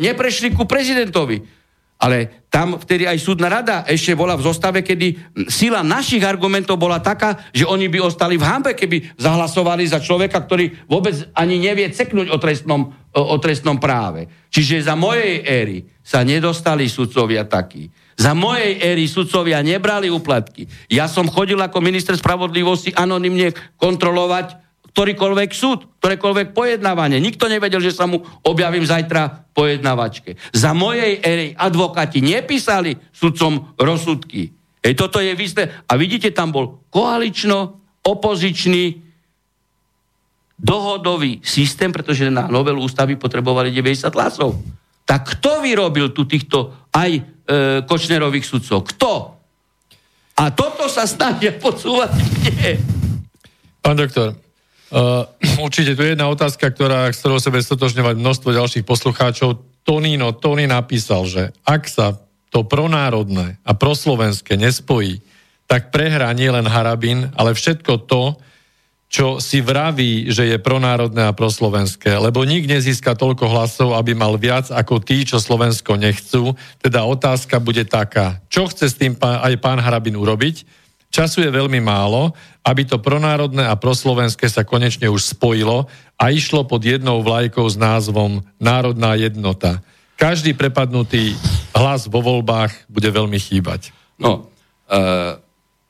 neprešli ku prezidentovi. Ale tam vtedy aj súdna rada ešte bola v zostave, kedy sila našich argumentov bola taká, že oni by ostali v hambe, keby zahlasovali za človeka, ktorý vôbec ani nevie ceknúť o trestnom, o trestnom práve. Čiže za mojej éry sa nedostali sudcovia takí za mojej éry sudcovia nebrali úplatky. Ja som chodil ako minister spravodlivosti anonymne kontrolovať ktorýkoľvek súd, ktorékoľvek pojednávanie. Nikto nevedel, že sa mu objavím zajtra pojednávačke. Za mojej éry advokáti nepísali sudcom rozsudky. Ej, toto je vysté. A vidíte, tam bol koalično-opozičný dohodový systém, pretože na novelu ústavy potrebovali 90 hlasov. Tak kto vyrobil tu týchto aj e, Kočnerových sudcov? Kto? A toto sa snažia podsúvať Nie. Pán doktor, uh, určite tu je jedna otázka, ktorá, s ktorou sebe stotožňovať množstvo ďalších poslucháčov. Tonino, Tony napísal, že ak sa to pronárodné a proslovenské nespojí, tak prehrá nielen Harabin, ale všetko to, čo si vraví, že je pronárodné a proslovenské, lebo nik nezíska toľko hlasov, aby mal viac ako tí, čo Slovensko nechcú. Teda otázka bude taká, čo chce s tým aj pán Harabin urobiť? Času je veľmi málo, aby to pronárodné a proslovenské sa konečne už spojilo a išlo pod jednou vlajkou s názvom Národná jednota. Každý prepadnutý hlas vo voľbách bude veľmi chýbať. No, uh,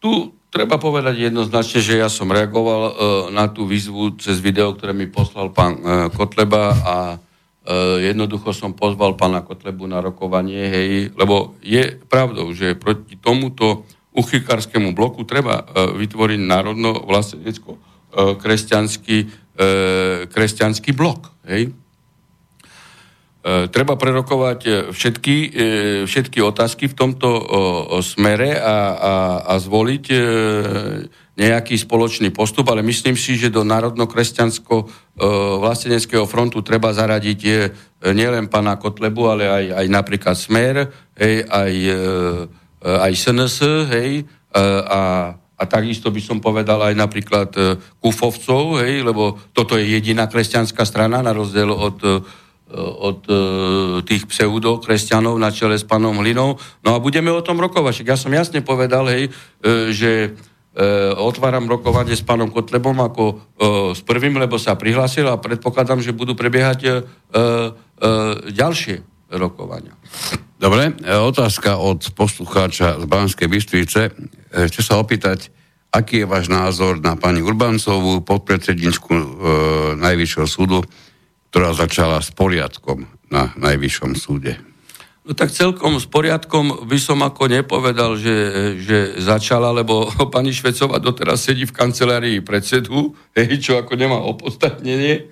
tu treba povedať jednoznačne, že ja som reagoval uh, na tú výzvu cez video, ktoré mi poslal pán uh, Kotleba a uh, jednoducho som pozval pána Kotlebu na rokovanie, hej, lebo je pravdou, že proti tomuto uchykárskému bloku treba uh, vytvoriť národno vlastenecko uh, kresťanský, blok, hej. E, treba prerokovať e, všetky, e, všetky otázky v tomto smere a, a, a zvoliť nejaký spoločný postup, ale myslím si, že do národno-kresťansko vlasteneckého frontu treba zaradiť nielen pána Kotlebu, ale aj, aj napríklad Smer, hej, aj, aj SNS, hej, a, a takisto by som povedal aj napríklad Kufovcov, hej, lebo toto je jediná kresťanská strana, na rozdiel od od tých pseudokresťanov na čele s pánom Hlinou. No a budeme o tom rokovať. Ja som jasne povedal, hej, že otváram rokovanie s pánom Kotlebom ako s prvým, lebo sa prihlásil a predpokladám, že budú prebiehať ďalšie rokovania. Dobre, otázka od poslucháča z Banskej Bystrice. Chce sa opýtať, aký je váš názor na pani Urbancovú, podpredsedničku e, Najvyššieho súdu, ktorá začala s poriadkom na Najvyššom súde? No tak celkom s poriadkom by som ako nepovedal, že, že začala, lebo pani Švecová doteraz sedí v kancelárii predsedu, čo ako nemá opodstatnenie.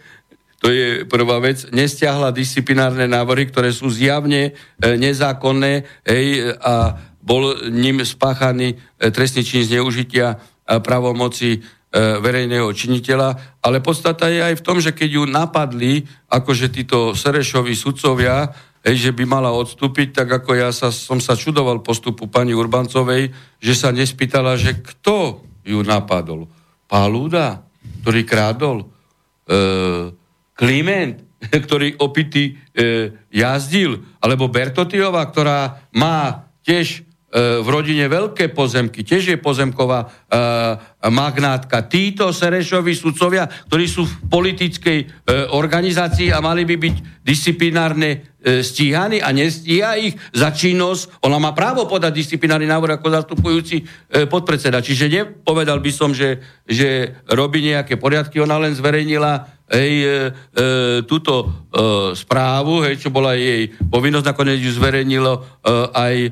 To je prvá vec, nestiahla disciplinárne návrhy, ktoré sú zjavne e, nezákonné hej, a bol ním spáchaný e, trestný čin zneužitia pravomoci e, verejného činiteľa, ale podstata je aj v tom, že keď ju napadli, akože títo Serešovi sudcovia, hej, že by mala odstúpiť, tak ako ja sa, som sa čudoval postupu pani Urbancovej, že sa nespýtala, že kto ju napadol. Palúda, ktorý krádol, e, Kliment, ktorý opity e, jazdil, alebo Bertotiova, ktorá má tiež e, v rodine veľké pozemky, tiež je pozemková e, magnátka. Títo Serešovi sudcovia, ktorí sú v politickej e, organizácii a mali by byť disciplinárne e, stíhaní a nestíha ich za činnosť. Ona má právo podať disciplinárny návrh ako zastupujúci e, podpredseda. Čiže nepovedal by som, že, že robí nejaké poriadky. Ona len zverejnila hej, e, e, túto e, správu, hej, čo bola jej povinnosť, nakoniec ju zverejnilo e, aj e,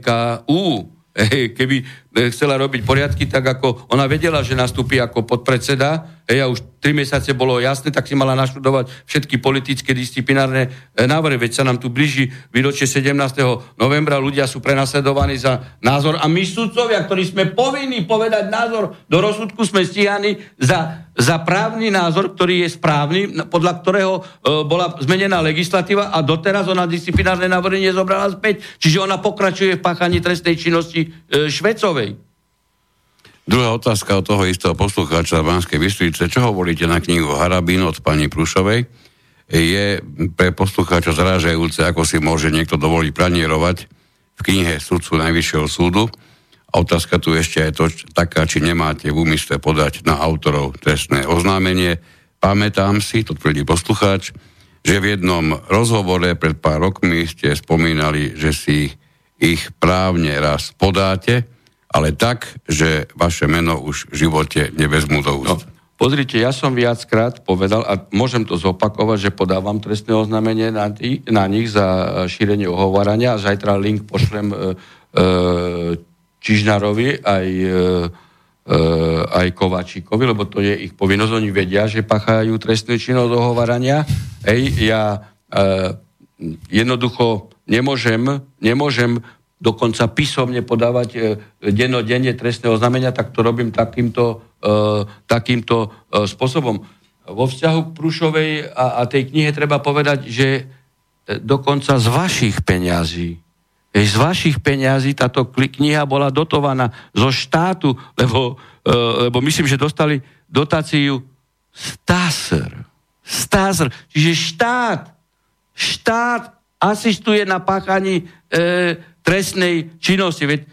NKU. Hej, keby chcela robiť poriadky, tak ako ona vedela, že nastúpi ako podpredseda, hej, a už tri mesiace bolo jasné, tak si mala naštudovať všetky politické disciplinárne e, návrhy. Veď sa nám tu blíži výročie 17. novembra, ľudia sú prenasledovaní za názor a my sudcovia, ktorí sme povinní povedať názor do rozsudku, sme stíhaní za, za právny názor, ktorý je správny, podľa ktorého e, bola zmenená legislatíva a doteraz ona disciplinárne návrhy nezobrala späť. Čiže ona pokračuje v páchaní trestnej činnosti e, Švecovej. Druhá otázka od toho istého poslucháča Banskej Bystrice. Čo hovoríte na knihu Harabín od pani Prušovej? Je pre poslucháča zrážajúce, ako si môže niekto dovoliť pranierovať v knihe sudcu Najvyššieho súdu. A otázka tu ešte je to, taká, či nemáte v úmysle podať na autorov trestné oznámenie. Pamätám si, to tvrdí poslucháč, že v jednom rozhovore pred pár rokmi ste spomínali, že si ich právne raz podáte, ale tak, že vaše meno už v živote nevezmú do úst. No, pozrite, ja som viackrát povedal, a môžem to zopakovať, že podávam trestné oznámenie na, tý, na nich za šírenie ohovárania a zajtra link pošlem e, e, Čižnárovi aj, e, e, aj Kovačíkovi, lebo to je ich povinnosť. Oni vedia, že pachajú trestnú činnosť ohovárania. Ej, ja e, jednoducho nemôžem, nemôžem dokonca písomne podávať e, denodenne trestné oznámenia, tak to robím takýmto, e, takýmto e, spôsobom. Vo vzťahu k Prušovej a, a tej knihe treba povedať, že dokonca z vašich peňazí, z vašich peňazí táto kniha bola dotovaná zo štátu, lebo, lebo myslím, že dostali dotáciu Stasr. Stasr. Čiže štát, štát asistuje na páchaní e, trestnej činnosti. Veď, e,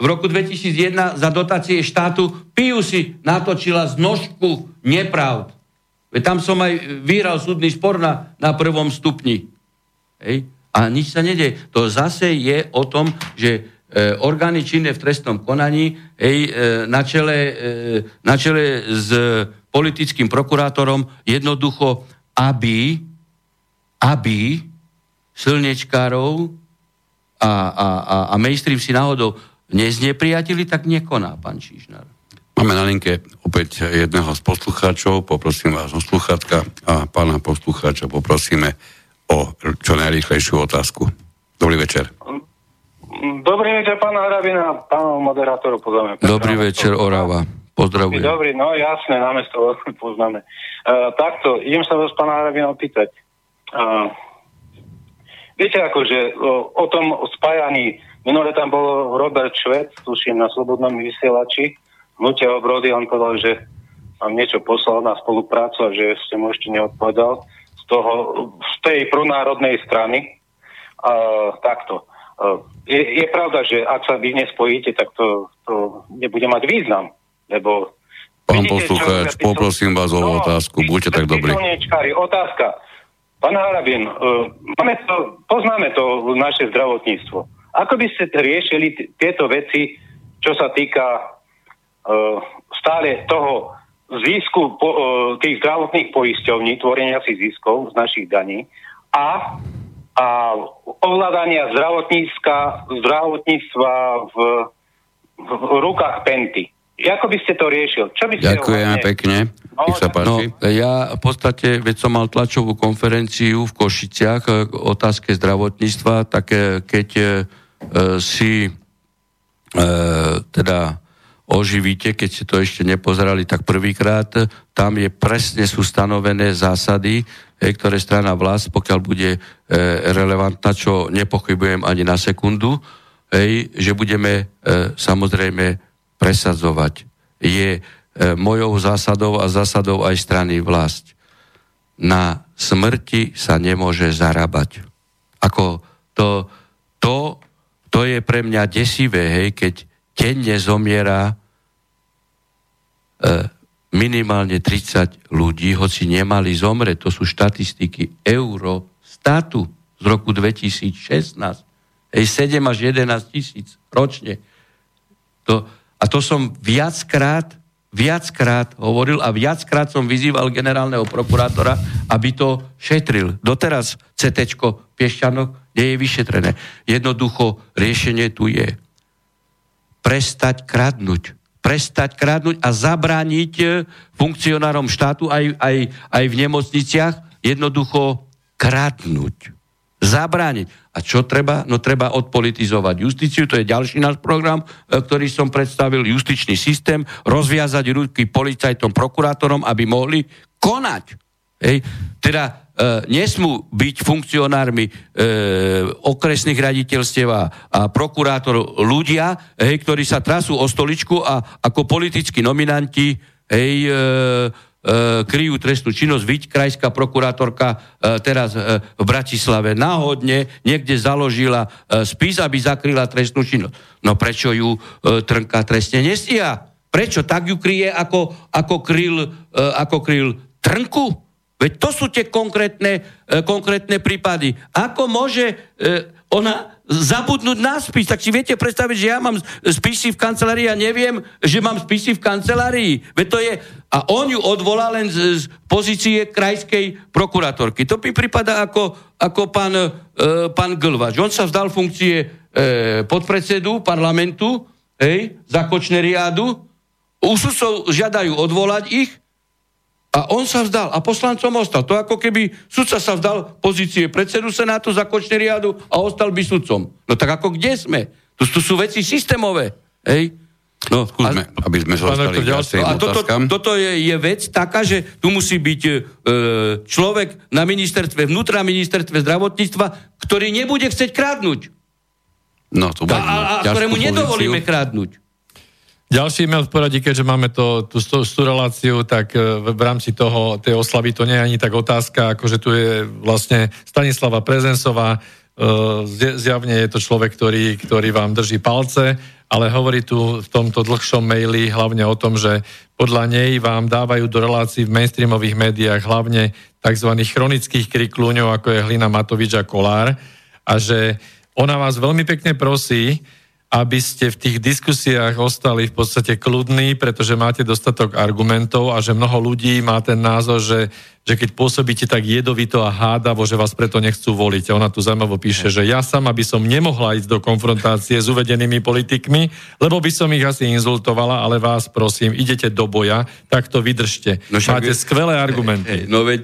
v roku 2001 za dotácie štátu Piu si natočila z nožku nepravd. Veď tam som aj vyhral súdny spor na, na prvom stupni. Hej? A nič sa nedieje. To zase je o tom, že e, orgány činné v trestnom konaní hej, e, na, čele, e, na čele s politickým prokurátorom jednoducho, aby, aby slnečkárov a, a, a, a mainstream si náhodou neznepriatili, tak nekoná pán Čižnár. Máme na linke opäť jedného z poslucháčov, poprosím vás o sluchátka a pána poslucháča poprosíme o čo najrýchlejšiu otázku. Dobrý večer. Dobrý večer, pán Harabina, pán moderátor, pozdravujem. Dobrý večer, Orava. Pozdravujem. Dobrý, no jasné, na mesto poznáme. Uh, takto, idem sa vás, pána Harabina, opýtať. Uh, Viete, akože o, o tom spájaní, minule tam bol Robert Švec, tuším, na Slobodnom vysielači, hnutia obrody, on povedal, že vám niečo poslal na spoluprácu a že ste mu ešte neodpovedal z, toho, z tej pronárodnej strany. Uh, takto. Uh, je, je pravda, že ak sa vy nespojíte, tak to, to nebude mať význam, lebo Pán poslucháč, poprosím vás o no, otázku, buďte tak dobrí. Otázka. Pán Harabin, uh, máme to, poznáme to naše zdravotníctvo. Ako by ste riešili t- tieto veci, čo sa týka uh, stále toho zisku po, uh, tých zdravotných poisťovní, tvorenia si ziskov z našich daní a, a ovládania zdravotníctva, zdravotníctva v, v rukách Penty. Ako by ste to riešil? Čo by ste Ďakujem pekne. Nech sa páči. No, ja v podstate, veď som mal tlačovú konferenciu v Košiciach k otázke zdravotníctva, tak e, keď e, si e, teda oživíte, keď ste to ešte nepozerali, tak prvýkrát tam je presne sú stanovené zásady, ktoré strana vlast, pokiaľ bude e, relevantná, čo nepochybujem ani na sekundu, že budeme e, samozrejme presadzovať. Je E, mojou zásadou a zásadou aj strany vlast. Na smrti sa nemôže zarábať. Ako to, to, to je pre mňa desivé, hej, keď denne zomiera e, minimálne 30 ľudí, hoci nemali zomre, to sú štatistiky Eurostatu z roku 2016. Hej, 7 až 11 tisíc ročne. To, a to som viackrát viackrát hovoril a viackrát som vyzýval generálneho prokurátora, aby to šetril. Doteraz CT Piešťanok nie je vyšetrené. Jednoducho riešenie tu je. Prestať kradnúť. Prestať kradnúť a zabrániť e, funkcionárom štátu aj, aj, aj v nemocniciach jednoducho kradnúť zabrániť. A čo treba? No treba odpolitizovať justíciu, to je ďalší náš program, e, ktorý som predstavil, justičný systém, rozviazať ruky policajtom, prokurátorom, aby mohli konať. Hej. Teda e, nesmú byť funkcionármi e, okresných raditeľstiev a, a prokurátor ľudia, hej, ktorí sa trasú o stoličku a ako politickí nominanti hej, E, kryjú trestnú činnosť. Viď krajská prokurátorka e, teraz e, v Bratislave náhodne niekde založila spis, aby zakryla trestnú činnosť. No prečo ju Trnka trestne nestíha? Prečo? Tak ju kryje ako, ako, kryl, ako kryl Trnku? Veď to sú tie konkrétne, konkrétne prípady. Ako môže ona zabudnúť na spis. Tak si viete predstaviť, že ja mám spisy v kancelárii a neviem, že mám spisy v kancelárii. Veď to je... A on ju odvolá len z, z pozície krajskej prokurátorky. To mi prípada ako, ako pán, e, pán Glvač. On sa vzdal funkcie e, podpredsedu parlamentu, hej, za riadu. U žiadajú odvolať ich a on sa vzdal a poslancom ostal. To ako keby sudca sa vzdal pozície predsedu Senátu za riadu a ostal by sudcom. No tak ako kde sme? Tu, tu sú veci systémové. Hej? No, skúsme, a, aby sme sa dostali k A toto, toto je, je vec taká, že tu musí byť e, človek na ministerstve vnútra, ministerstve zdravotníctva, ktorý nebude chcieť krádnuť. No, to a, a, a ktorému nedovolíme krádnuť. Ďalší e-mail v poradí, keďže máme to, tú, tú, reláciu, tak e, v, v rámci toho, tej oslavy to nie je ani tak otázka, ako že tu je vlastne Stanislava Prezensová, e, zjavne je to človek, ktorý, ktorý vám drží palce, ale hovorí tu v tomto dlhšom maili hlavne o tom, že podľa nej vám dávajú do relácií v mainstreamových médiách hlavne tzv. chronických kriklúňov, ako je Hlina Matovič a Kolár, a že ona vás veľmi pekne prosí, aby ste v tých diskusiách ostali v podstate kľudní, pretože máte dostatok argumentov a že mnoho ľudí má ten názor, že, že keď pôsobíte tak jedovito a hádavo, že vás preto nechcú voliť. A ona tu zaujímavo píše, že ja sama by som nemohla ísť do konfrontácie s uvedenými politikmi, lebo by som ich asi inzultovala, ale vás prosím, idete do boja, tak to vydržte. No však, Máte skvelé argumenty. No veď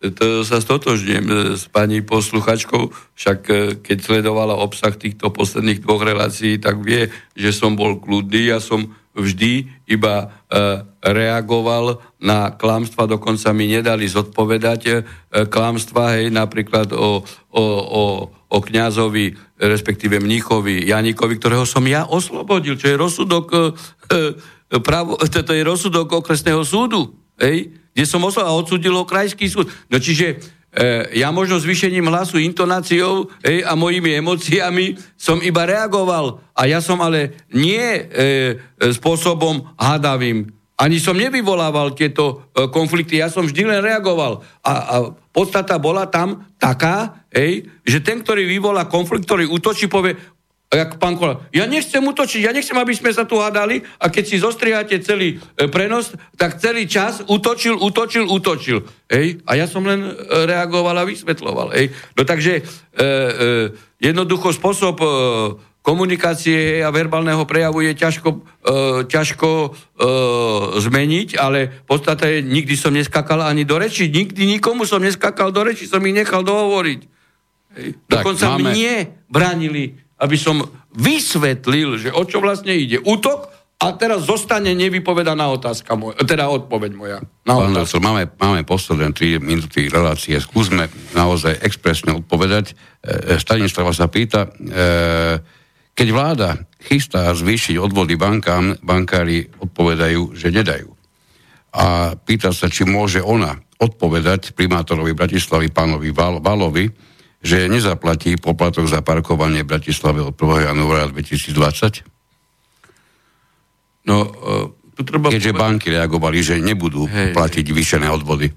to sa stotožňujem e, s pani posluchačkou, však e, keď sledovala obsah týchto posledných dvoch relácií, tak vie, že som bol kľudný, ja som vždy iba e, reagoval na klamstva, dokonca mi nedali zodpovedať klamstva, hej, napríklad o, o, o, o kňazovi, respektíve mníchovi Janikovi, ktorého som ja oslobodil, čo je rozsudok, pravo, to je rozsudok okresného súdu. Hej? Kde som oslal a odsudil ho krajský súd. No čiže e, ja možno zvýšením hlasu, intonáciou e, a mojimi emóciami som iba reagoval. A ja som ale nie e, spôsobom hadavým. Ani som nevyvolával tieto e, konflikty, ja som vždy len reagoval. A, a podstata bola tam taká, ej, že ten, ktorý vyvolá konflikt, ktorý útočí, povie, jak pán Kola, ja nechcem utočiť, ja nechcem, aby sme sa tu hádali a keď si zostriháte celý e, prenos, tak celý čas utočil, utočil, utočil. Ej? A ja som len e, reagoval a vysvetloval. Ej? No takže e, e, jednoducho spôsob e, komunikácie a verbálneho prejavu je ťažko, e, ťažko e, zmeniť, ale v podstate nikdy som neskakal ani do reči, nikdy nikomu som neskakal do reči, som ich nechal dohovoriť. Hej. Tak, Dokonca máme- mne bránili, aby som vysvetlil, že o čo vlastne ide. Útok a teraz zostane nevypovedaná otázka moja, teda odpoveď moja. Na Pán doktor, máme, máme posledné 3 minúty relácie. Skúsme naozaj expresne odpovedať. E, Stanislava sa pýta, e, keď vláda chystá zvýšiť odvody bankám, bankári odpovedajú, že nedajú. A pýta sa, či môže ona odpovedať primátorovi Bratislavy, pánovi Val- Valovi, že nezaplatí poplatok za parkovanie v Bratislave od 1. januára 2020? No, e, tu treba Keďže povedať- banky reagovali, že nebudú Hej, platiť vyšené odvody. E,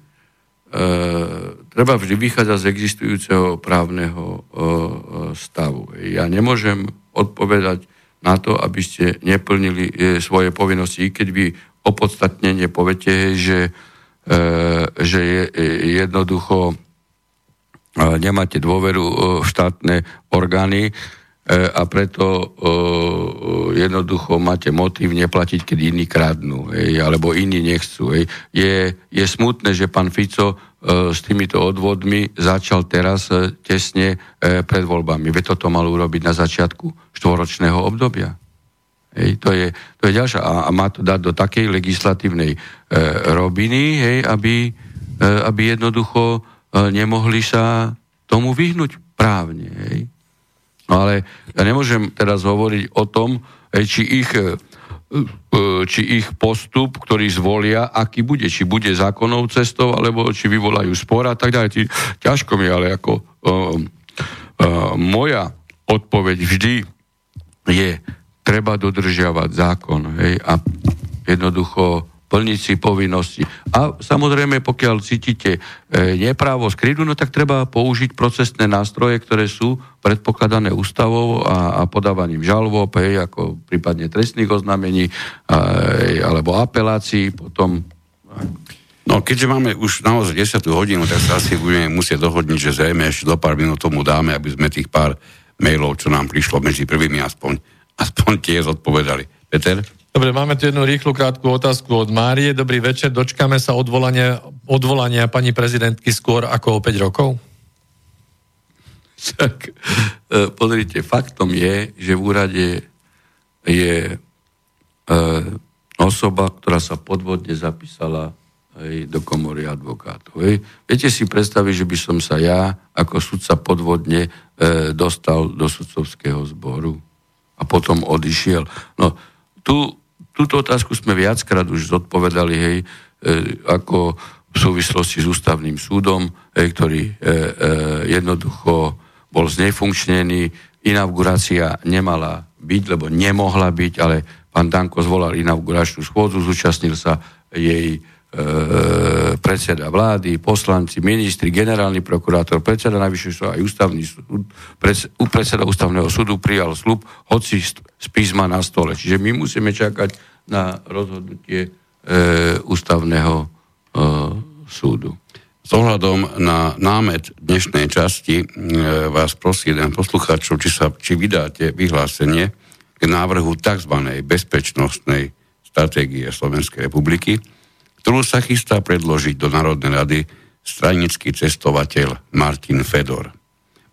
treba vždy vychádzať z existujúceho právneho e, e, stavu. Ja nemôžem odpovedať na to, aby ste neplnili e, svoje povinnosti, i keď vy opodstatnenie poviete, že, e, že je, e, jednoducho nemáte dôveru e, v štátne orgány e, a preto e, jednoducho máte motív neplatiť, keď iní kradnú, hej, alebo iní nechcú. Je, je smutné, že pán Fico s týmito odvodmi začal teraz tesne pred voľbami. Veď toto mal urobiť na začiatku štvoročného obdobia. Hej, to, je, to je ďalšia. A, a má to dať do takej legislatívnej e, robiny, hej, aby, e, aby jednoducho nemohli sa tomu vyhnúť právne. Hej. Ale ja nemôžem teraz hovoriť o tom, hej, či ich e, e, či ich postup, ktorý zvolia, aký bude. Či bude zákonnou cestou, alebo či vyvolajú spor a tak ďalej. Ťažko mi, ale ako uh, uh, moja odpoveď vždy je treba dodržiavať zákon hej, a jednoducho plniť si povinnosti. A samozrejme, pokiaľ cítite e, neprávo z krydu, no tak treba použiť procesné nástroje, ktoré sú predpokladané ústavou a, a podávaním žalob, hej, ako prípadne trestných oznámení a, alebo apelácií, potom No, keďže máme už naozaj 10 hodinu, tak sa asi budeme musieť dohodniť, že zrejme ešte do pár minút tomu dáme, aby sme tých pár mailov, čo nám prišlo medzi prvými aspoň, aspoň tie zodpovedali. Peter? Dobre, máme tu jednu rýchlu krátku otázku od Márie. Dobrý večer, dočkáme sa odvolania, odvolania pani prezidentky skôr ako o 5 rokov? Tak, e, pozrite, faktom je, že v úrade je e, osoba, ktorá sa podvodne zapísala hej, do komory advokátov. Hej. Viete si predstaviť, že by som sa ja ako sudca podvodne e, dostal do sudcovského zboru a potom odišiel. No, tú, túto otázku sme viackrát už zodpovedali, hej, e, ako v súvislosti s ústavným súdom, hej, ktorý e, e, jednoducho bol znefunkčnený, inaugurácia nemala byť, lebo nemohla byť, ale pán Danko zvolal inauguračnú schôdzu, zúčastnil sa jej predseda vlády, poslanci, ministri, generálny prokurátor, predseda najvyššieho súdu, aj ústavný súd, preds, predseda ústavného súdu prijal slub, hoci z písma na stole. Čiže my musíme čakať na rozhodnutie e, ústavného e, súdu. S ohľadom na námet dnešnej časti e, vás prosí jeden poslucháčov, či, sa, či vydáte vyhlásenie k návrhu tzv. bezpečnostnej stratégie Slovenskej republiky, ktorú sa chystá predložiť do Národnej rady stranický cestovateľ Martin Fedor.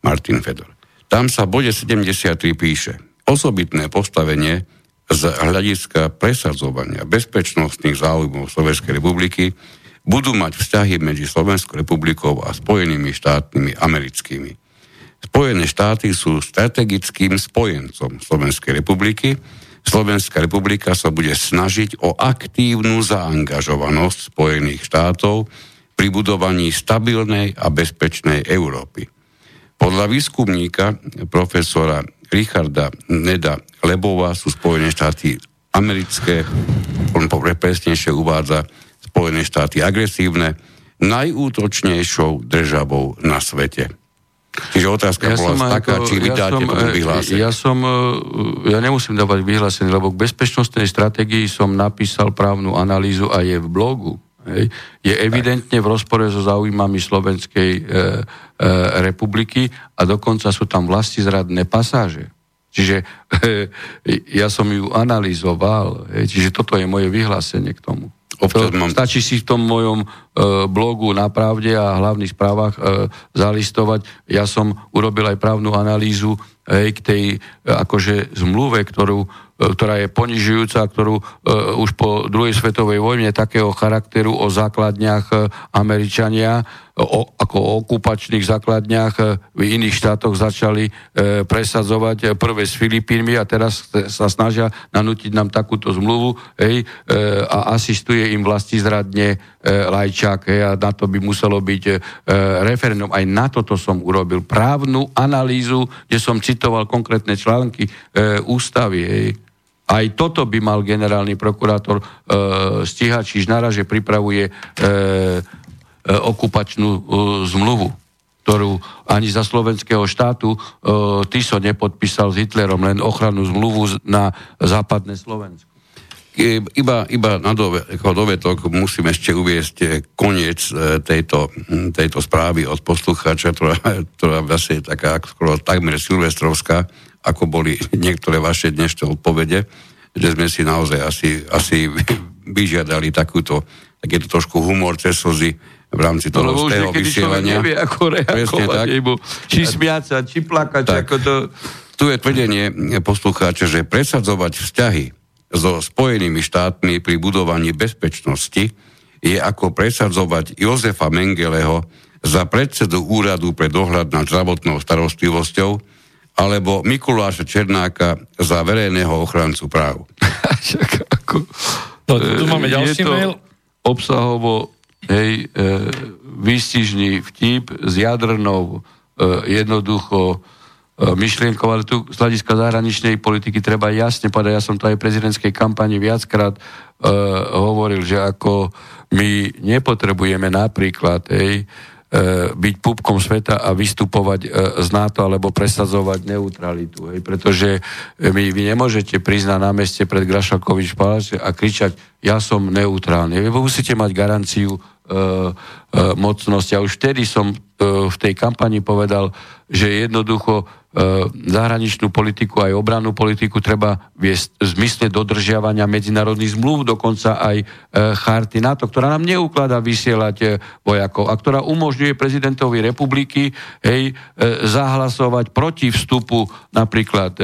Martin Fedor. Tam sa bode 73 píše osobitné postavenie z hľadiska presadzovania bezpečnostných záujmov Slovenskej republiky budú mať vzťahy medzi Slovenskou republikou a Spojenými štátmi americkými. Spojené štáty sú strategickým spojencom Slovenskej republiky. Slovenská republika sa bude snažiť o aktívnu zaangažovanosť Spojených štátov pri budovaní stabilnej a bezpečnej Európy. Podľa výskumníka profesora Richarda Neda Lebova sú Spojené štáty americké, on presnejšie uvádza Spojené štáty agresívne, najútočnejšou državou na svete. Čiže otázka ja bola taká, či vydáte ja toto vyhlásenie. Ja som, e, ja nemusím dávať vyhlásenie, lebo k bezpečnostnej stratégii som napísal právnu analýzu a je v blogu. Hej. Je evidentne v rozpore so záujmami Slovenskej e, e, republiky a dokonca sú tam vlastizradné pasáže. Čiže ja som ju analyzoval, čiže toto je moje vyhlásenie k tomu. Občas mám... Stačí si v tom mojom e, blogu na pravde a hlavných správach e, zalistovať. Ja som urobil aj právnu analýzu hej, k tej e, akože zmluve, ktorú ktorá je ponižujúca, ktorú e, už po druhej svetovej vojne takého charakteru o základniach e, Američania, o, ako o okupačných základniach v iných štátoch začali presadzovať prvé s Filipínmi a teraz sa snažia nanútiť nám takúto zmluvu hej, a asistuje im vlasti zradne Lajčák hej, a na to by muselo byť referendum. Aj na toto som urobil právnu analýzu, kde som citoval konkrétne články ústavy. Hej. Aj toto by mal generálny prokurátor e, stíhať Čižnára, že pripravuje e, e, okupačnú e, zmluvu ktorú ani za slovenského štátu e, Tiso nepodpísal s Hitlerom, len ochrannú zmluvu na západné Slovensko. Iba, iba na dove, dovetok musím ešte uviesť e, koniec e, tejto, tejto správy od poslucháča, ktorá, ktorá vlastne je taká skoro takmer silvestrovská ako boli niektoré vaše dnešné odpovede, že sme si naozaj asi, asi vyžiadali takúto, takéto trošku humor cez slzy v rámci toho no, toho vysielania. nevie, ako reagovať, nebo, či smiať či plakať, tak, ako to... Tu je tvrdenie poslucháča, že presadzovať vzťahy so Spojenými štátmi pri budovaní bezpečnosti je ako presadzovať Jozefa Mengeleho za predsedu úradu pre dohľad nad zdravotnou starostlivosťou, alebo Mikuláša Černáka za verejného ochrancu práv. no, tu máme ďalší mail. Obsahovo hej, e, výstižný vtip s jadrnou e, jednoducho e, myšlienkou, ale tu z hľadiska zahraničnej politiky treba jasne povedať, ja som to aj v prezidentskej kampani viackrát e, hovoril, že ako my nepotrebujeme napríklad hej, E, byť pupkom sveta a vystupovať e, z NATO alebo presadzovať neutralitu. Hej? Pretože vy, vy nemôžete prísť na námestie pred Grašakovič paláce a kričať, ja som neutrálny. Vy musíte mať garanciu e, e, mocnosti. A už vtedy som e, v tej kampani povedal, že jednoducho E, zahraničnú politiku, aj obrannú politiku treba viesť v zmysle dodržiavania medzinárodných zmluv, dokonca aj e, charty NATO, ktorá nám neukladá vysielať e, vojakov a ktorá umožňuje prezidentovi republiky hej, zahlasovať proti vstupu napríklad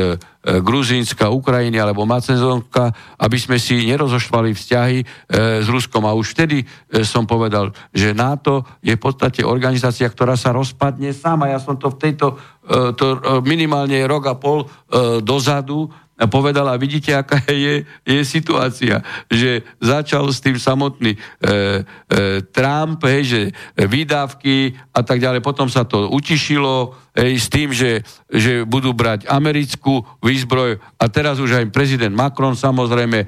Gruzínska, Ukrajiny alebo Macedónska, aby sme si nerozoštvali vzťahy s Ruskom. A už vtedy som povedal, že NATO je v podstate organizácia, ktorá sa rozpadne sama. Ja som to v tejto E, to e, minimálne rok a pol e, dozadu povedala, vidíte, aká je, je situácia, že začal s tým samotný e, e, Trump, hej, že výdavky a tak ďalej, potom sa to utišilo hej, s tým, že, že budú brať americkú výzbroj a teraz už aj prezident Macron samozrejme e,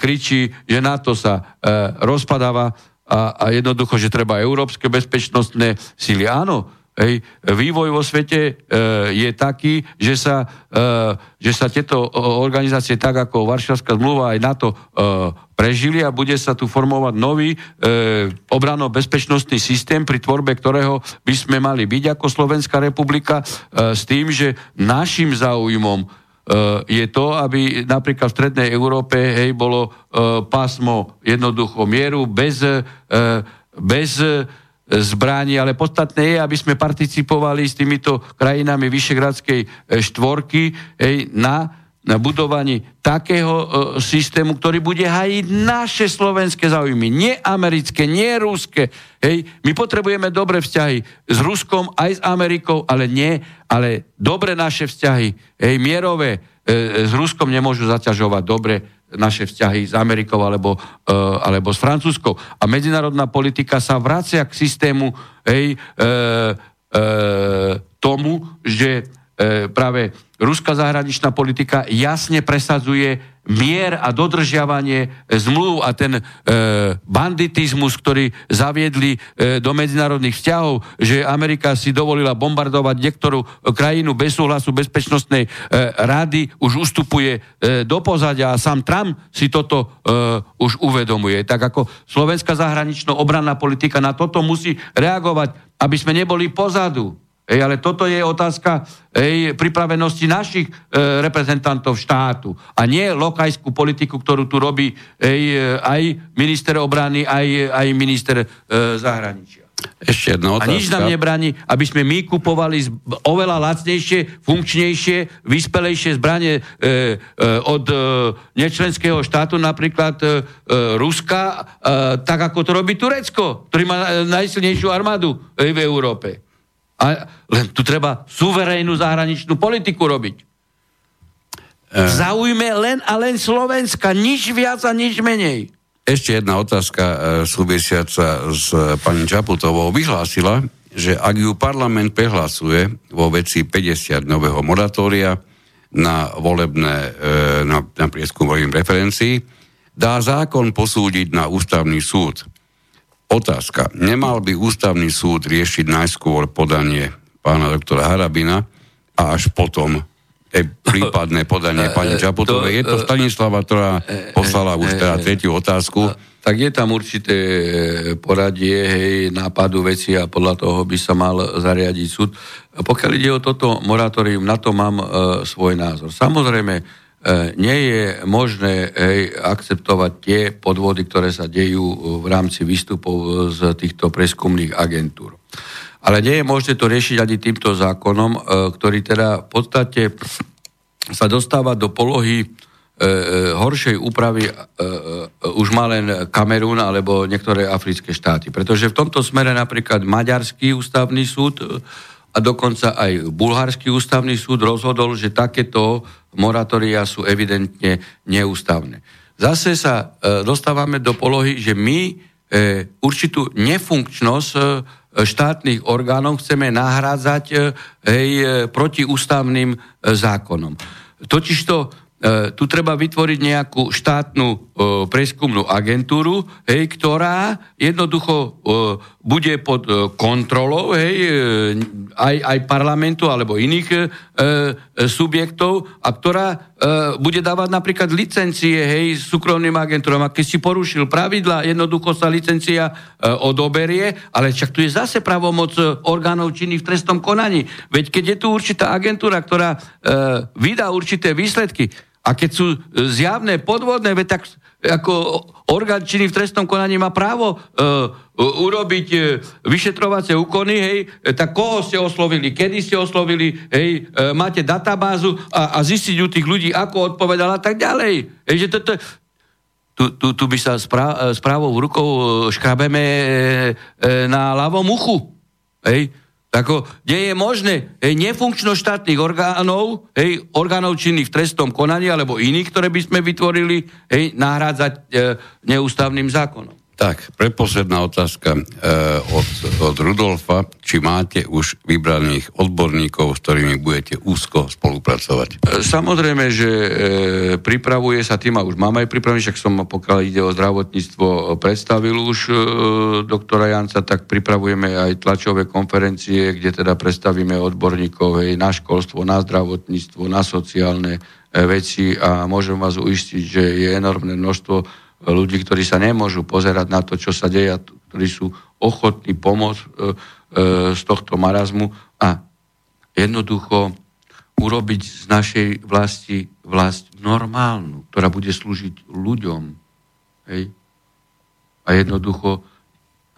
kričí, že NATO sa e, rozpadáva a, a jednoducho, že treba európske bezpečnostné síly. Áno, Hej, vývoj vo svete e, je taký, že sa, e, že sa tieto organizácie, tak ako Varšavská zmluva aj NATO, e, prežili a bude sa tu formovať nový e, obrano-bezpečnostný systém, pri tvorbe ktorého by sme mali byť ako Slovenská republika, e, s tým, že našim záujmom e, je to, aby napríklad v Strednej Európe hej, bolo e, pásmo jednoducho mieru bez, e, bez zbraní, ale podstatné je, aby sme participovali s týmito krajinami Vyšegradskej e, štvorky ej, na, na budovaní takého e, systému, ktorý bude hajiť naše slovenské záujmy. Nie americké, nie ruské. Hej. My potrebujeme dobré vzťahy s Ruskom aj s Amerikou, ale nie, ale dobre naše vzťahy, hej, mierové, e, s Ruskom nemôžu zaťažovať dobre naše vzťahy s Amerikou alebo, uh, alebo s Francúzskou. A medzinárodná politika sa vracia k systému hej, uh, uh, tomu, že uh, práve ruská zahraničná politika jasne presadzuje mier a dodržiavanie zmluv a ten e, banditizmus, ktorý zaviedli e, do medzinárodných vzťahov, že Amerika si dovolila bombardovať niektorú krajinu bez súhlasu bezpečnostnej e, rady, už ustupuje e, do pozadia a sám Trump si toto e, už uvedomuje. Tak ako slovenská zahranično obranná politika na toto musí reagovať, aby sme neboli pozadu Hej, ale toto je otázka hej, pripravenosti našich e, reprezentantov štátu a nie lokajskú politiku, ktorú tu robí hej, aj minister obrany, aj, aj minister e, zahraničia. Ešte jedna otázka. A nič nám nebráni, aby sme my kupovali oveľa lacnejšie, funkčnejšie, vyspelejšie zbranie e, e, od e, nečlenského štátu, napríklad e, e, Ruska, e, tak ako to robí Turecko, ktorý má najsilnejšiu armádu e, v Európe. A len tu treba suverénnu zahraničnú politiku robiť. E... Zaujme len a len Slovenska, nič viac a nič menej. Ešte jedna otázka e, súvisiaca s e, pani Čaputovou. Vyhlásila, že ak ju parlament prehlasuje vo veci 50 nového moratória na volebné, e, na, na prieskum volebných preferencií, dá zákon posúdiť na ústavný súd. Otázka. Nemal by ústavný súd riešiť najskôr podanie pána doktora Harabina a až potom e, prípadné podanie e, pani Čaputovej. Je to e, Stanislava, ktorá poslala už teda tretiu otázku. Tak je tam určité poradie, hej, nápadu veci a podľa toho by sa mal zariadiť súd. Pokiaľ ide o toto moratórium, na to mám e, svoj názor. Samozrejme, e, nie je možné hej, akceptovať tie podvody, ktoré sa dejú v rámci výstupov z týchto preskumných agentúr. Ale nie je možné to riešiť ani týmto zákonom, e, ktorý teda v podstate sa dostáva do polohy e, e, horšej úpravy už má len Kamerún alebo niektoré africké štáty. Pretože v tomto smere napríklad Maďarský ústavný súd a dokonca aj Bulharský ústavný súd rozhodol, že takéto moratória sú evidentne neústavné. Zase sa dostávame do polohy, že my určitú nefunkčnosť štátnych orgánov chceme nahrádzať e, hej, e, protiústavným e, zákonom. Totižto E, tu treba vytvoriť nejakú štátnu e, preskumnú agentúru, hej, ktorá jednoducho e, bude pod e, kontrolou hej, e, aj, aj parlamentu alebo iných e, e, subjektov a ktorá e, bude dávať napríklad licencie hej, súkromným agentúrom. A keď si porušil pravidla, jednoducho sa licencia e, odoberie, ale však tu je zase pravomoc orgánov činných v trestnom konaní. Veď keď je tu určitá agentúra, ktorá e, vydá určité výsledky, a keď sú zjavné podvodné, tak ako orgán činný v trestnom konaní má právo uh, urobiť uh, vyšetrovacie úkony, hej, tak koho ste oslovili, kedy ste oslovili, hej, uh, máte databázu a, a zistiť u tých ľudí, ako odpovedala a tak ďalej. Hej, že toto, tu, tu, tu by sa správ, správou rukou škrabeme na ľavom uchu. Hej, ako, nie je možné hej, nefunkčnosť štátnych orgánov, hej, orgánov činných v trestnom konaní alebo iných, ktoré by sme vytvorili, hej, nahrádzať e, neústavným zákonom. Tak, predposledná otázka e, od, od Rudolfa. Či máte už vybraných odborníkov, s ktorými budete úzko spolupracovať? E, samozrejme, že e, pripravuje sa tým, a už máme aj pripravený, však som, pokiaľ ide o zdravotníctvo, predstavil už e, doktora Janca, tak pripravujeme aj tlačové konferencie, kde teda predstavíme odborníkov hej, na školstvo, na zdravotníctvo, na sociálne e, veci a môžem vás uistiť, že je enormné množstvo ľudí, ktorí sa nemôžu pozerať na to, čo sa deje, ktorí sú ochotní pomôcť e, e, z tohto marazmu a jednoducho urobiť z našej vlasti vlast normálnu, ktorá bude slúžiť ľuďom. Hej? A jednoducho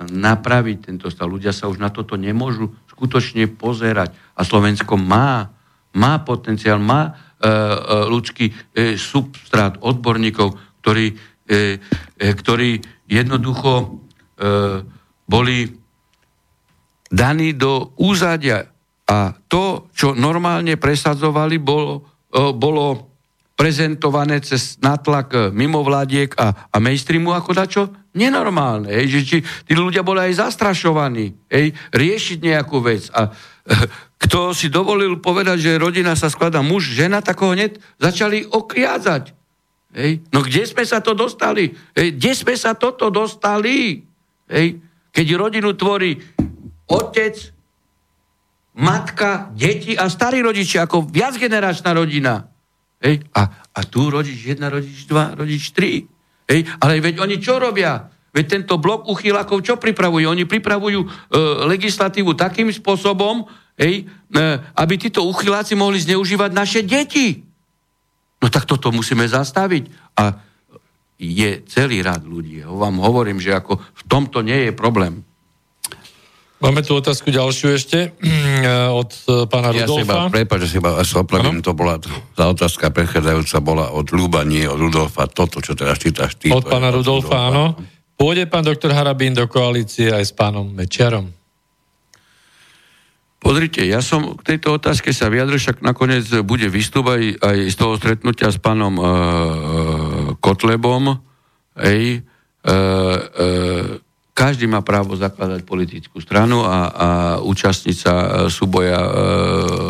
napraviť tento stav. Ľudia sa už na toto nemôžu skutočne pozerať. A Slovensko má, má potenciál, má e, e, ľudský e, substrát odborníkov, ktorí ktorí jednoducho e, boli daní do úzadia. A to, čo normálne presadzovali, bolo, bolo prezentované cez natlak mimovládiek a, a mainstreamu ako dačo nenormálne. Hej, že či, tí ľudia boli aj zastrašovaní hej, riešiť nejakú vec. A kto si dovolil povedať, že rodina sa skladá muž, žena, tak ho hneď začali okriázať. Hej. No kde sme sa to dostali? Hej. Kde sme sa toto dostali? Hej. Keď rodinu tvorí otec, matka, deti a starí rodičia, ako viacgeneračná rodina. Hej. A, a tu rodič jedna, rodič dva, rodič tri. Hej. Ale veď oni čo robia? Veď tento blok uchylákov čo pripravujú? Oni pripravujú e, legislatívu takým spôsobom, hej, e, aby títo uchyláci mohli zneužívať naše deti. No tak toto musíme zastaviť. A je celý rad ľudí. Vám hovorím, že ako v tomto nie je problém. Máme tu otázku ďalšiu ešte od e, pána Rudolfa. Ja si iba, prepáč, že si iba opravím, to bola, tá otázka prechádzajúca bola od Ľuba, nie od Rudolfa. Toto, čo teraz čítaš ty. Od pána Rudolfa, Rudolfa, áno. Pôjde pán doktor Harabín do koalície aj s pánom Mečiarom? Pozrite, ja som k tejto otázke sa vyjadril, však nakoniec bude výstup aj, aj z toho stretnutia s pánom uh, Kotlebom. Ej, uh, uh, každý má právo zakladať politickú stranu a, a účastniť sa súboja uh,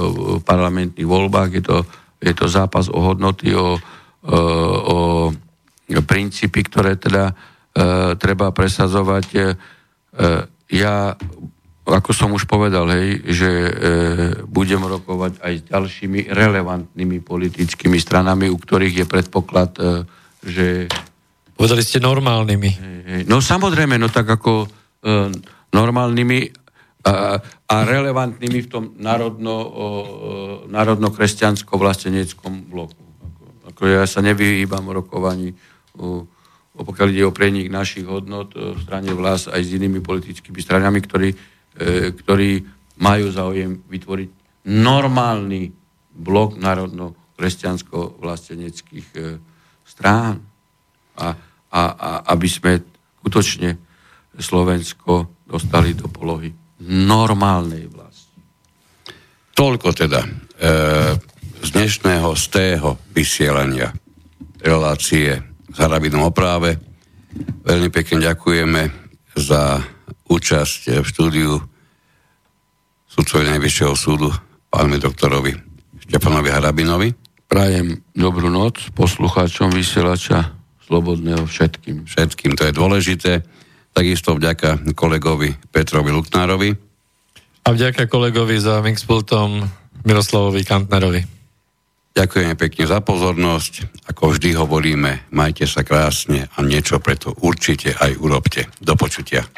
v parlamentných voľbách. Je to, je to zápas o hodnoty, o, uh, o princípy, ktoré teda uh, treba presazovať. Uh, ja ako som už povedal, hej, že e, budem rokovať aj s ďalšími relevantnými politickými stranami, u ktorých je predpoklad, e, že... Povedali ste normálnymi. E, no samozrejme, no tak ako e, normálnymi a, a relevantnými v tom národno, o, národno-kresťansko-vlasteneckom bloku. Ako, ako ja sa nevyhýbam rokovaní o, pokiaľ ide o prenik našich hodnot v strane vlast aj s inými politickými stranami, ktorí E, ktorí majú záujem vytvoriť normálny blok národno-kresťansko-vlasteneckých e, strán. A, a, a aby sme skutočne Slovensko dostali do polohy normálnej vlasti. Toľko teda e, z dnešného z tého vysielania relácie s Harabinom o práve. Veľmi pekne ďakujeme za účasť v štúdiu sudcovi Najvyššieho súdu pánovi doktorovi Štefanovi Harabinovi. Prajem dobrú noc poslucháčom vysielača Slobodného všetkým. Všetkým, to je dôležité. Takisto vďaka kolegovi Petrovi Luknárovi. A vďaka kolegovi za Mixpultom Miroslavovi Kantnerovi. Ďakujeme pekne za pozornosť. Ako vždy hovoríme, majte sa krásne a niečo preto určite aj urobte. Do počutia.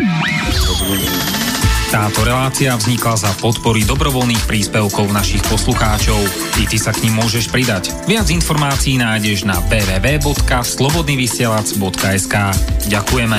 Táto relácia vznikla za podpory dobrovoľných príspevkov našich poslucháčov. I ty sa k ním môžeš pridať. Viac informácií nájdeš na www.slobodnyvysielac.sk Ďakujeme.